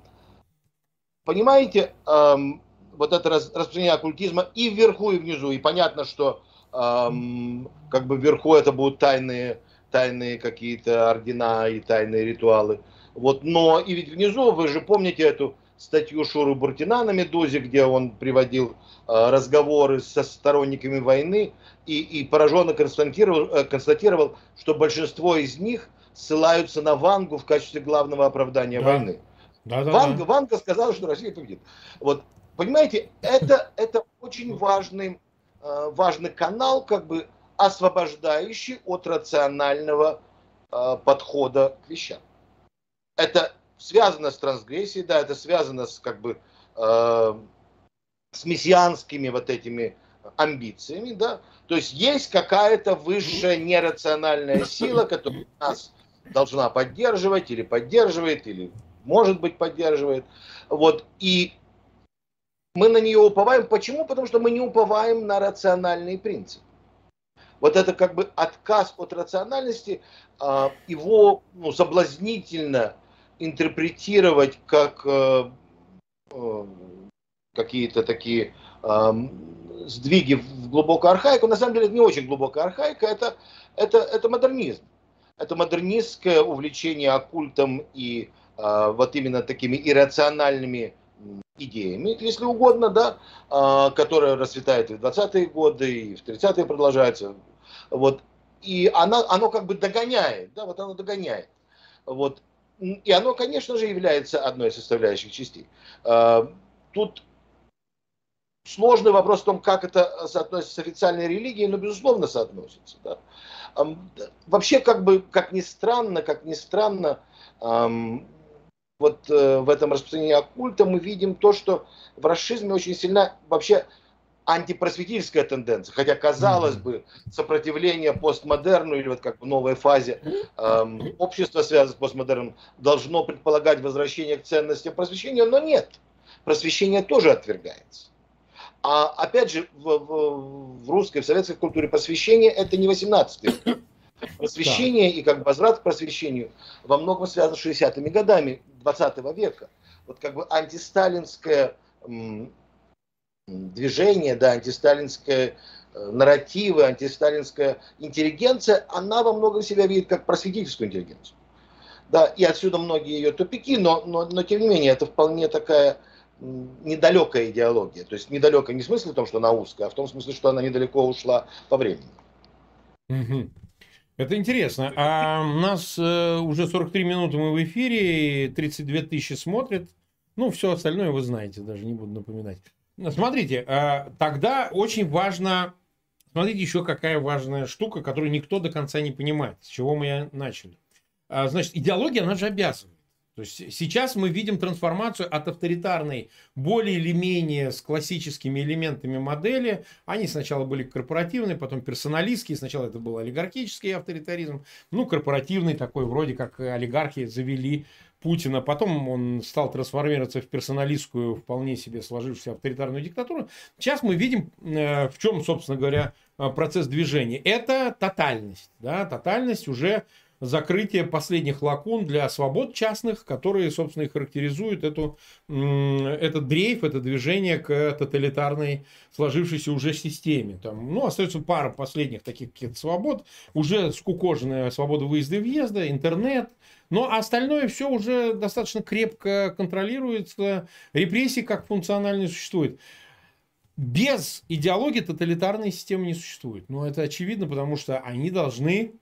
Speaker 2: понимаете, эм, вот это распространение оккультизма и вверху, и внизу. И понятно, что эм, как бы вверху это будут тайные, тайные какие-то ордена и тайные ритуалы. Вот, но и ведь внизу, вы же помните эту статью Шуры Буртина на «Медузе», где он приводил э, разговоры со сторонниками войны и, и пораженно констатировал, э, констатировал, что большинство из них ссылаются на Вангу в качестве главного оправдания да. войны. Да, да, Ванга, да. Ванга сказала, что Россия победит. Вот, понимаете, это, это очень важный, важный канал, как бы освобождающий от рационального подхода к вещам. Это связано с трансгрессией, да, это связано с как бы э, с мессианскими вот этими амбициями, да. То есть есть какая-то высшая нерациональная сила, которая нас должна поддерживать или поддерживает, или может быть поддерживает. Вот. И мы на нее уповаем. Почему? Потому что мы не уповаем на рациональные принципы. Вот это как бы отказ от рациональности, а, его ну, соблазнительно интерпретировать как э, э, какие-то такие э, сдвиги в глубокую архаику. На самом деле это не очень глубокая архаика, это, это, это модернизм. Это модернистское увлечение оккультом и э, вот именно такими иррациональными идеями, если угодно, да, э, которая расцветает и в 20-е годы, и в 30-е продолжается. Вот. И она, оно как бы догоняет, да, вот оно догоняет. Вот. И оно, конечно же, является одной из составляющих частей. А, тут сложный вопрос в том, как это соотносится с официальной религией, но, безусловно, соотносится. Да. Вообще, как бы, как ни странно, как ни странно, вот э, в этом распространении оккульта мы видим то, что в расшизме очень сильно вообще антипросветительская тенденция, хотя казалось бы сопротивление постмодерну или вот как в новой фазе эм, общества связано с постмодерном должно предполагать возвращение к ценностям просвещения, но нет, просвещение тоже отвергается. А опять же в, в, в русской, в советской культуре просвещение это не 18 век. Просвещение и как бы возврат к просвещению во многом связан с 60-ми годами 20 века. Вот как бы антисталинская движение, да, антисталинское э, нарративы, антисталинская интеллигенция, она во многом себя видит как просветительскую интеллигенцию. Да, и отсюда многие ее тупики, но, но, но тем не менее это вполне такая недалекая идеология. То есть недалекая не в смысле в том, что она узкая, а в том смысле, что она недалеко ушла по времени.
Speaker 1: Это интересно. А у нас э, уже 43 минуты мы в эфире, 32 тысячи смотрят. Ну, все остальное вы знаете, даже не буду напоминать. Смотрите, э, тогда очень важно... Смотрите, еще какая важная штука, которую никто до конца не понимает, с чего мы начали. А, значит, идеология, она же обязывает. То есть сейчас мы видим трансформацию от авторитарной, более или менее с классическими элементами модели. Они сначала были корпоративные, потом персоналистские. Сначала это был олигархический авторитаризм. Ну, корпоративный такой, вроде как олигархи завели Путина. Потом он стал трансформироваться в персоналистскую, вполне себе сложившуюся авторитарную диктатуру. Сейчас мы видим, э, в чем, собственно говоря, э, процесс движения. Это тотальность. Да? Тотальность уже закрытие последних лакун для свобод частных, которые, собственно, и характеризуют эту, этот дрейф, это движение к тоталитарной сложившейся уже системе. Там, ну, остается пара последних таких каких-то свобод, уже скукоженная свобода выезда и въезда, интернет, но остальное все уже достаточно крепко контролируется, репрессии как функционально существуют. Без идеологии тоталитарной системы не существует. Но это очевидно, потому что они должны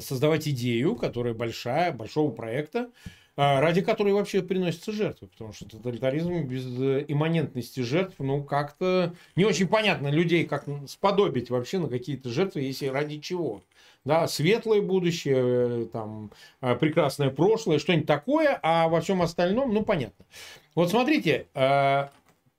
Speaker 1: создавать идею, которая большая, большого проекта, а, ради которой вообще приносятся жертвы. Потому что тоталитаризм без э, имманентности жертв, ну, как-то не очень понятно людей, как сподобить вообще на какие-то жертвы, если ради чего. Да, светлое будущее, э, там, а, прекрасное прошлое, что-нибудь такое, а во всем остальном, ну, понятно. Вот смотрите, а,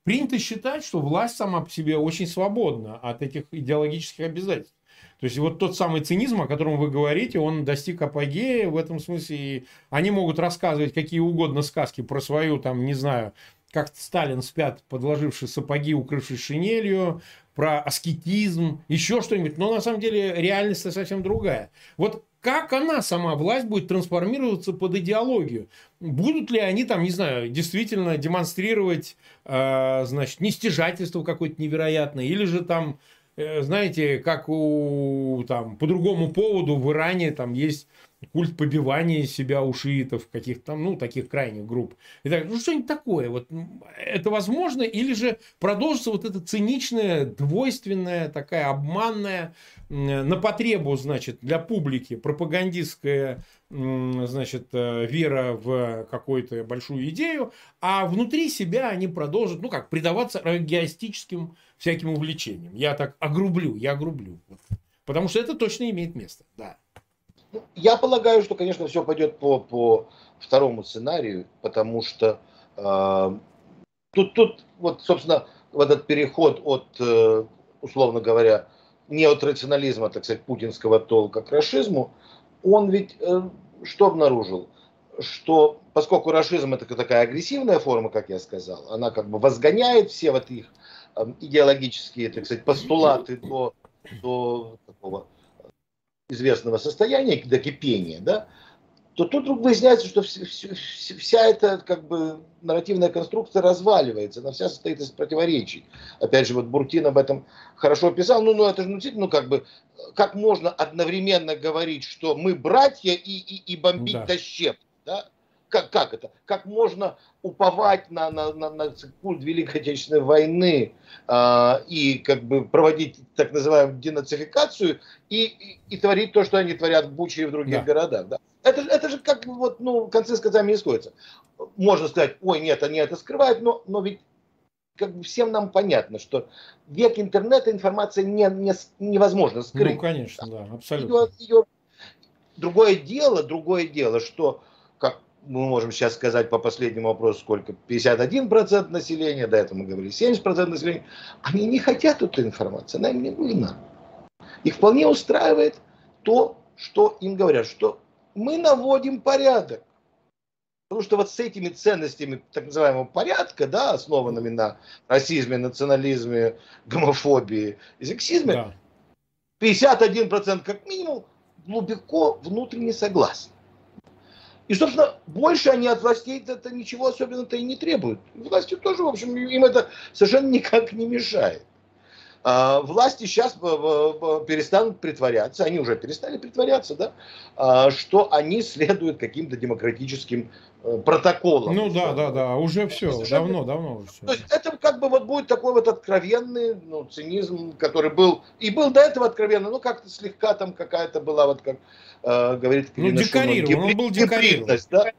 Speaker 1: принято считать, что власть сама по себе очень свободна от этих идеологических обязательств. То есть вот тот самый цинизм, о котором вы говорите, он достиг апогея в этом смысле. И они могут рассказывать какие угодно сказки про свою, там, не знаю, как Сталин спят, подложивший сапоги, укрывшись шинелью, про аскетизм, еще что-нибудь. Но на самом деле реальность совсем другая. Вот как она, сама власть, будет трансформироваться под идеологию? Будут ли они там, не знаю, действительно демонстрировать, э, значит, нестяжательство какое-то невероятное, или же там знаете, как у там по другому поводу в Иране там есть культ побивания себя у шиитов, каких-то там, ну, таких крайних групп. И ну, что-нибудь такое. Вот, это возможно? Или же продолжится вот эта циничная, двойственная, такая обманная, на потребу, значит, для публики пропагандистская, значит, э, вера в какую-то большую идею, а внутри себя они продолжат, ну, как, предаваться эгоистическим всяким увлечениям. Я так огрублю, я огрублю. Потому что это точно имеет место, да.
Speaker 2: Ну, я полагаю, что, конечно, все пойдет по, по второму сценарию, потому что э, тут, тут, вот, собственно, в этот переход от, э, условно говоря, не от рационализма, так сказать, путинского толка к расизму, он ведь э, что обнаружил? Что поскольку расизм это такая агрессивная форма, как я сказал, она как бы возгоняет все вот их э, идеологические, так сказать, постулаты до, до такого известного состояния, до кипения, да, то тут вдруг выясняется, что вся эта как бы нарративная конструкция разваливается, она вся состоит из противоречий. Опять же, вот Буртин об этом хорошо писал, ну, ну это же, ну, ну как бы, как можно одновременно говорить, что мы братья и, и, и бомбить да. до щеп, да? Как, как это? Как можно уповать на, на, на, на культ Великой Отечественной войны э, и как бы проводить так называемую денацификацию и, и, и творить то, что они творят в Буче и в других да. городах? Да? Это, это же как вот, ну, концы с концами не сходятся. Можно сказать, ой, нет, они это скрывают, но, но ведь как бы всем нам понятно, что век интернета информация не, не, невозможно скрыть.
Speaker 1: Ну, конечно, да, абсолютно. Ее, ее...
Speaker 2: Другое дело, другое дело, что, как мы можем сейчас сказать по последнему вопросу, сколько, 51% населения, до этого мы говорили 70% населения, они не хотят эту информацию, она им не нужна. Их вполне устраивает то, что им говорят, что мы наводим порядок. Потому что вот с этими ценностями так называемого порядка, да, основанными на расизме, национализме, гомофобии и сексизме, да. 51% как минимум глубоко внутренне согласны. И, собственно, больше они от властей это ничего особенного-то и не требуют. Власти тоже, в общем, им это совершенно никак не мешает. А, власти сейчас перестанут притворяться, они уже перестали притворяться, да, а, что они следуют каким-то демократическим э, протоколам.
Speaker 1: Ну да, да, да, уже все, Совершенно... давно, давно уже все.
Speaker 2: То есть это как бы вот будет такой вот откровенный ну, цинизм, который был, и был до этого откровенный, ну как-то слегка там какая-то была, вот как э, говорит
Speaker 1: Ну декорирован, он был декорирован.
Speaker 2: Да?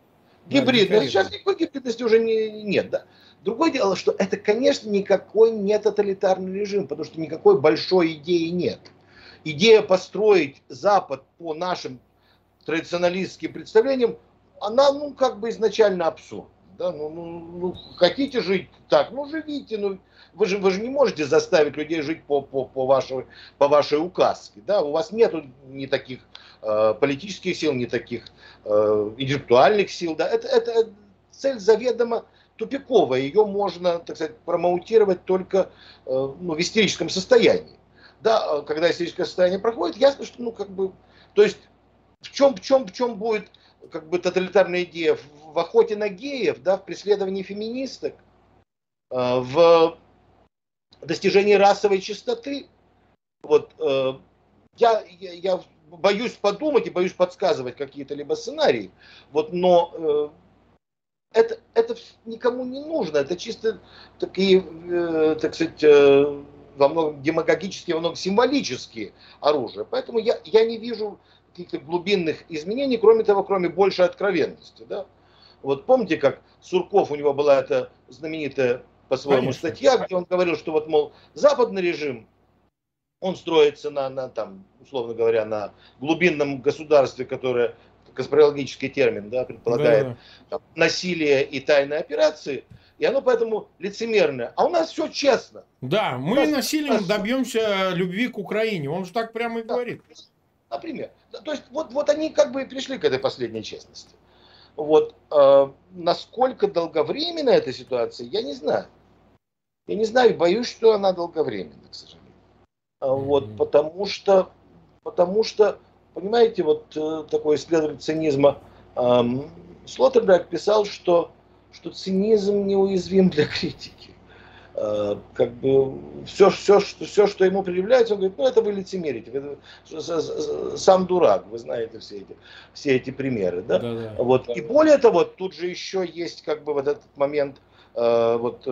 Speaker 2: Гибридность. Да, Сейчас никакой гибридности уже не, нет, да. Другое дело, что это, конечно, никакой не тоталитарный режим, потому что никакой большой идеи нет. Идея построить Запад по нашим традиционалистским представлениям, она, ну, как бы изначально абсурд. Да? Ну, ну, ну, хотите жить так, ну, живите, ну, вы же, вы же не можете заставить людей жить по, по, по, вашей, по вашей указке. Да? У вас нет ни таких э, политических сил, ни таких э, интеллектуальных сил. Да? Это, это цель заведомо тупиковая, ее можно, так сказать, промоутировать только э, ну, в истерическом состоянии. Да, э, когда истерическое состояние проходит, ясно, что, ну, как бы, то есть, в чем, в чем, в чем будет, как бы, тоталитарная идея? В охоте на геев, да, в преследовании феминисток, э, в достижении расовой чистоты. Вот, я, я, я боюсь подумать и боюсь подсказывать какие-то либо сценарии, вот, но это, это никому не нужно. Это чисто такие, э, так сказать, э, во многом демагогические, во многом символические оружия. Поэтому я, я не вижу каких-то глубинных изменений, кроме того, кроме большей откровенности. Да? Вот помните, как Сурков, у него была эта знаменитая по-своему статья, где он говорил, что вот, мол, западный режим, он строится на, на там, условно говоря, на глубинном государстве, которое конспирологический термин, да, предполагает да. Там, насилие и тайные операции, и оно поэтому лицемерное. А у нас все честно.
Speaker 1: Да, мы нас, насилием нас... добьемся любви к Украине. Он же так прямо и да, говорит.
Speaker 2: Например. То есть вот, вот они как бы пришли к этой последней честности. Вот э, насколько долговременна эта ситуация, я не знаю. Я не знаю, боюсь, что она долговременна, к сожалению. Mm-hmm. Вот, потому что, потому что, понимаете, вот э, такой исследователь цинизма эм, Слоттерберг писал, что, что цинизм неуязвим для критики. Э, как бы все, все, что, все, что ему предъявляется, он говорит, ну это вы лицемерите, вы, сам дурак, вы знаете все эти, все эти примеры. Да? Да, да. Вот. И более того, тут же еще есть как бы вот этот момент, э, вот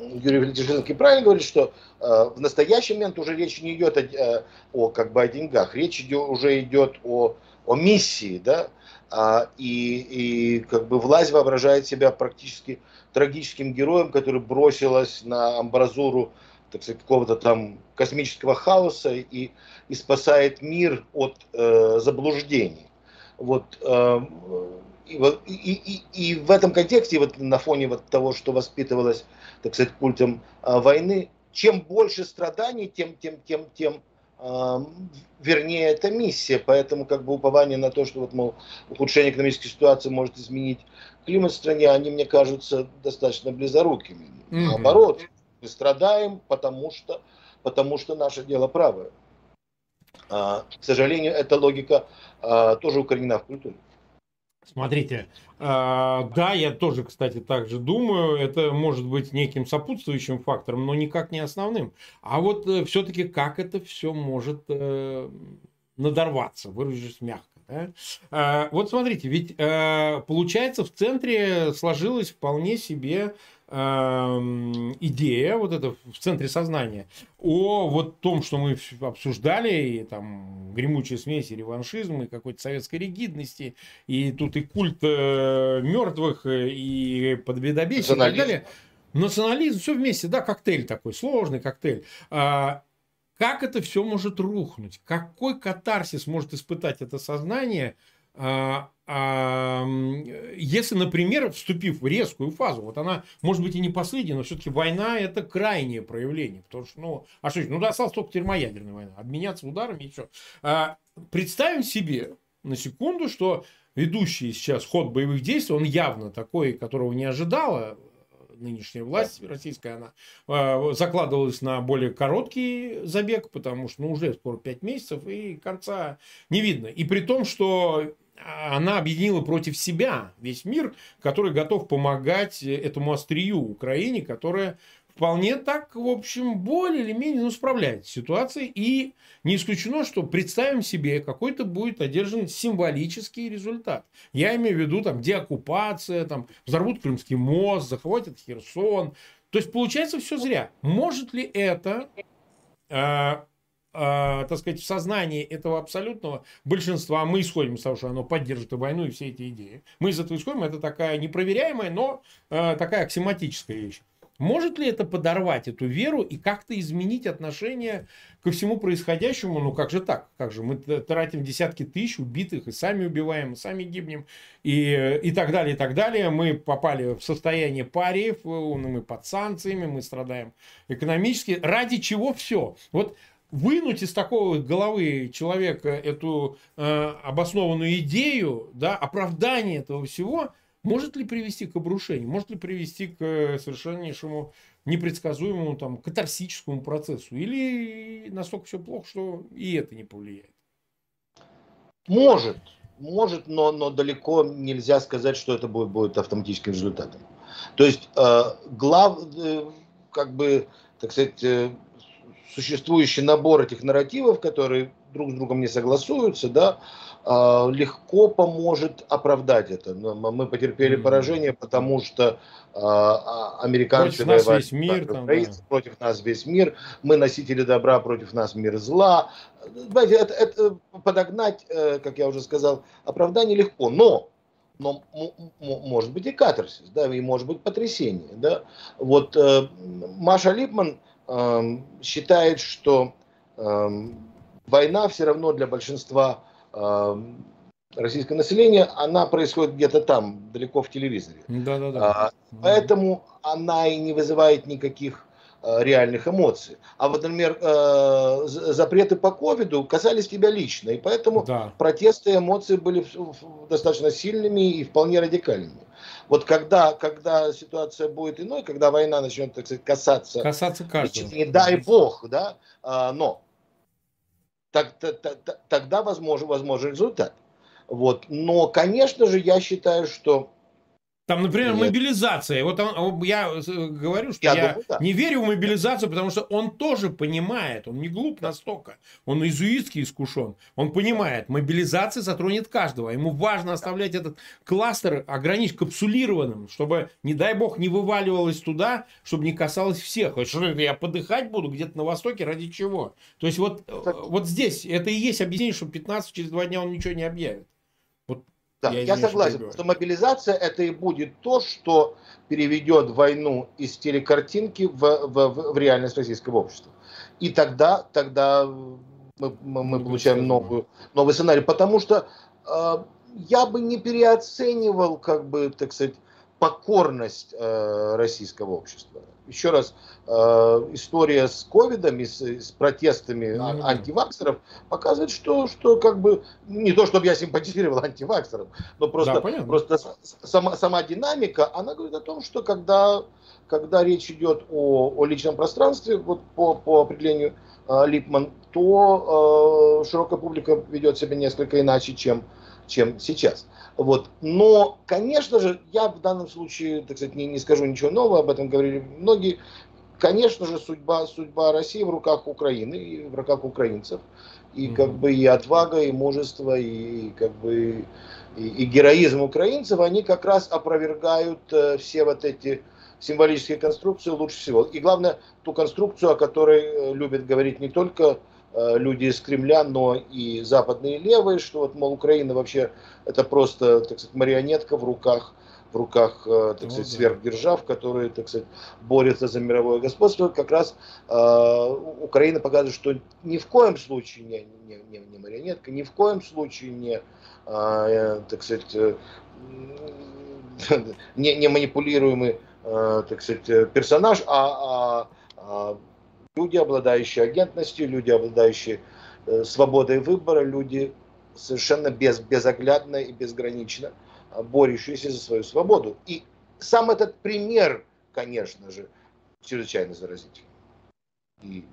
Speaker 2: Юрий Валентинович правильно говорит, что э, в настоящий момент уже речь не идет о, э, о как бы о деньгах, речь идет, уже идет о, о миссии, да, а, и, и как бы власть воображает себя практически трагическим героем, который бросилась на амбразуру так сказать, какого-то там космического хаоса и, и спасает мир от э, заблуждений. Вот, э, и, и, и, и в этом контексте, вот на фоне вот того, что воспитывалось, так сказать, культом э, войны, чем больше страданий, тем, тем, тем, тем э, вернее это миссия. Поэтому как бы упование на то, что вот, мол, ухудшение экономической ситуации может изменить климат в стране, они мне кажутся достаточно близорукими. Mm-hmm. Наоборот, мы страдаем, потому что, потому что наше дело правое. А, к сожалению, эта логика а, тоже укоренена в культуре.
Speaker 1: Смотрите, э, да, я тоже, кстати, так же думаю, это может быть неким сопутствующим фактором, но никак не основным. А вот э, все-таки как это все может э, надорваться, выразить мягко. Да? Э, вот смотрите, ведь э, получается в центре сложилась вполне себе идея, вот это в центре сознания, о вот том, что мы обсуждали, и там гремучая смесь, и реваншизм, и какой-то советской ригидности, и тут и культ э, мертвых, и подведобесие и так далее. Национализм, все вместе, да, коктейль такой, сложный коктейль. А, как это все может рухнуть? Какой катарсис может испытать это сознание – если, например, вступив в резкую фазу, вот она, может быть, и не последняя, но все-таки война это крайнее проявление. Потому что, ну, а что, ну, осталась только термоядерная война. Обменяться ударами и все. А, представим себе на секунду, что ведущий сейчас ход боевых действий, он явно такой, которого не ожидала нынешняя власть российская, она э, закладывалась на более короткий забег, потому что ну, уже скоро 5 месяцев и конца не видно. И при том, что она объединила против себя весь мир, который готов помогать этому острию Украине, которая вполне так, в общем, более или менее ну, справляется с ситуацией. И не исключено, что представим себе, какой-то будет одержан символический результат. Я имею в виду там деоккупация, там, взорвут Крымский мост, захватят Херсон. То есть получается все зря. Может ли это э, э, так сказать, в сознании этого абсолютного большинства, мы исходим из того, что оно поддержит войну, и все эти идеи. Мы из этого исходим, это такая непроверяемая, но э, такая аксиоматическая вещь. Может ли это подорвать эту веру и как-то изменить отношение ко всему происходящему? Ну как же так? Как же мы тратим десятки тысяч убитых и сами убиваем, и сами гибнем и, и так далее, и так далее. Мы попали в состояние париев, мы под санкциями, мы страдаем экономически. Ради чего все? Вот вынуть из такого головы человека эту э, обоснованную идею, да, оправдание этого всего, может ли привести к обрушению, может ли привести к э, совершеннейшему непредсказуемому там катарсическому процессу? Или настолько все плохо, что и это не повлияет?
Speaker 2: Может, может, но, но далеко нельзя сказать, что это будет, будет автоматическим результатом. То есть э, глав, э, как бы, так сказать, э, существующий набор этих нарративов, которые друг с другом не согласуются, да, а, легко поможет оправдать это. Мы потерпели поражение, потому что а, а, американцы
Speaker 1: против воевали нас весь мир, там, да.
Speaker 2: против нас весь мир, мы носители добра, против нас мир зла. Знаете, это, это подогнать, э, как я уже сказал, оправдание легко, но но может быть и катарсис, да, и может быть потрясение, да. Вот э, Маша Липман считает, что э, война все равно для большинства э, российское население, она происходит где-то там, далеко в телевизоре.
Speaker 1: Да, да, да.
Speaker 2: Поэтому она и не вызывает никаких а, реальных эмоций. А вот, например, а, запреты по ковиду касались тебя лично, и поэтому да. протесты и эмоции были достаточно сильными и вполне радикальными. Вот когда, когда ситуация будет иной, когда война начнет, так сказать, касаться...
Speaker 1: Касаться каждого.
Speaker 2: Не дай бог, да, а, но так, так, так, тогда возможен, возможен результат. Вот. Но, конечно же, я считаю, что
Speaker 1: там, например, Нет. мобилизация. Вот он, я э, говорю, что я, я думаю, да. не верю в мобилизацию, потому что он тоже понимает, он не глуп настолько, он изуитский искушен. Он понимает, мобилизация затронет каждого. Ему важно оставлять этот кластер ограничить капсулированным, чтобы, не дай бог, не вываливалось туда, чтобы не касалось всех. Что я подыхать буду где-то на Востоке ради чего? То есть вот, э, вот здесь это и есть объяснение, что 15 через два дня он ничего не объявит.
Speaker 2: Да, я, я согласен, что мобилизация это и будет то, что переведет войну из телекартинки в, в, в реальность российского общества. И тогда, тогда мы, мы, мы получаем новую, новый сценарий. Потому что э, я бы не переоценивал, как бы, так сказать, покорность э, российского общества. Еще раз, э, история с ковидом и с, с протестами mm-hmm. антиваксеров показывает, что, что как бы, не то чтобы я симпатизировал антиваксерам, но просто, да, просто сама, сама динамика, она говорит о том, что когда, когда речь идет о, о личном пространстве, вот по, по определению э, Липман, то э, широкая публика ведет себя несколько иначе, чем, чем сейчас. Вот. Но, конечно же, я в данном случае, так сказать, не, не скажу ничего нового, об этом говорили многие. Конечно же, судьба, судьба России в руках Украины и в руках украинцев. И как бы и отвага, и мужество, и как бы и, и героизм украинцев, они как раз опровергают э, все вот эти символические конструкции лучше всего. И главное, ту конструкцию, о которой э, любят говорить не только люди из Кремля, но и западные левые, что вот, мол, Украина вообще это просто, так сказать, марионетка в руках в руках, э, так ну сказать, сверхдержав, которые, так сказать, борются за мировое господство, как раз э, Украина показывает, что ни в коем случае не, не, не, не марионетка, ни в коем случае не, э, так сказать, э, не, не манипулируемый, э, так сказать, персонаж, а, а, а Люди, обладающие агентностью, люди, обладающие э, свободой выбора, люди совершенно без, безоглядно и безгранично э, борющиеся за свою свободу. И сам этот пример, конечно же, чрезвычайно заразительный. И...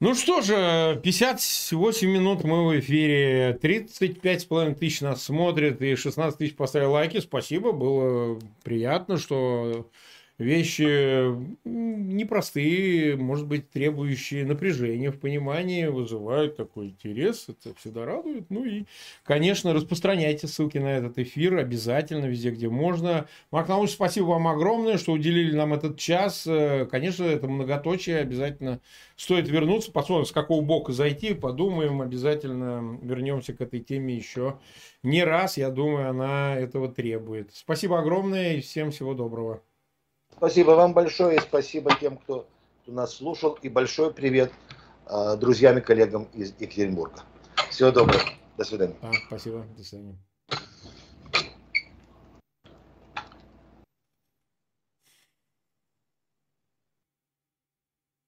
Speaker 1: Ну что же, 58 минут мы в эфире, 35,5 тысяч нас смотрит и 16 тысяч поставили лайки. Спасибо, было приятно, что вещи непростые, может быть, требующие напряжения в понимании, вызывают такой интерес, это всегда радует. Ну и, конечно, распространяйте ссылки на этот эфир обязательно везде, где можно. Марк Наумович, спасибо вам огромное, что уделили нам этот час. Э, конечно, это многоточие, обязательно стоит вернуться, посмотрим, с какого бока зайти, подумаем, обязательно вернемся к этой теме еще не раз. Я думаю, она этого требует. Спасибо огромное и всем всего доброго.
Speaker 2: Спасибо вам большое и спасибо тем, кто, нас слушал. И большой привет э, друзьям и коллегам из Екатеринбурга. Всего доброго. До свидания.
Speaker 1: А, спасибо. До свидания.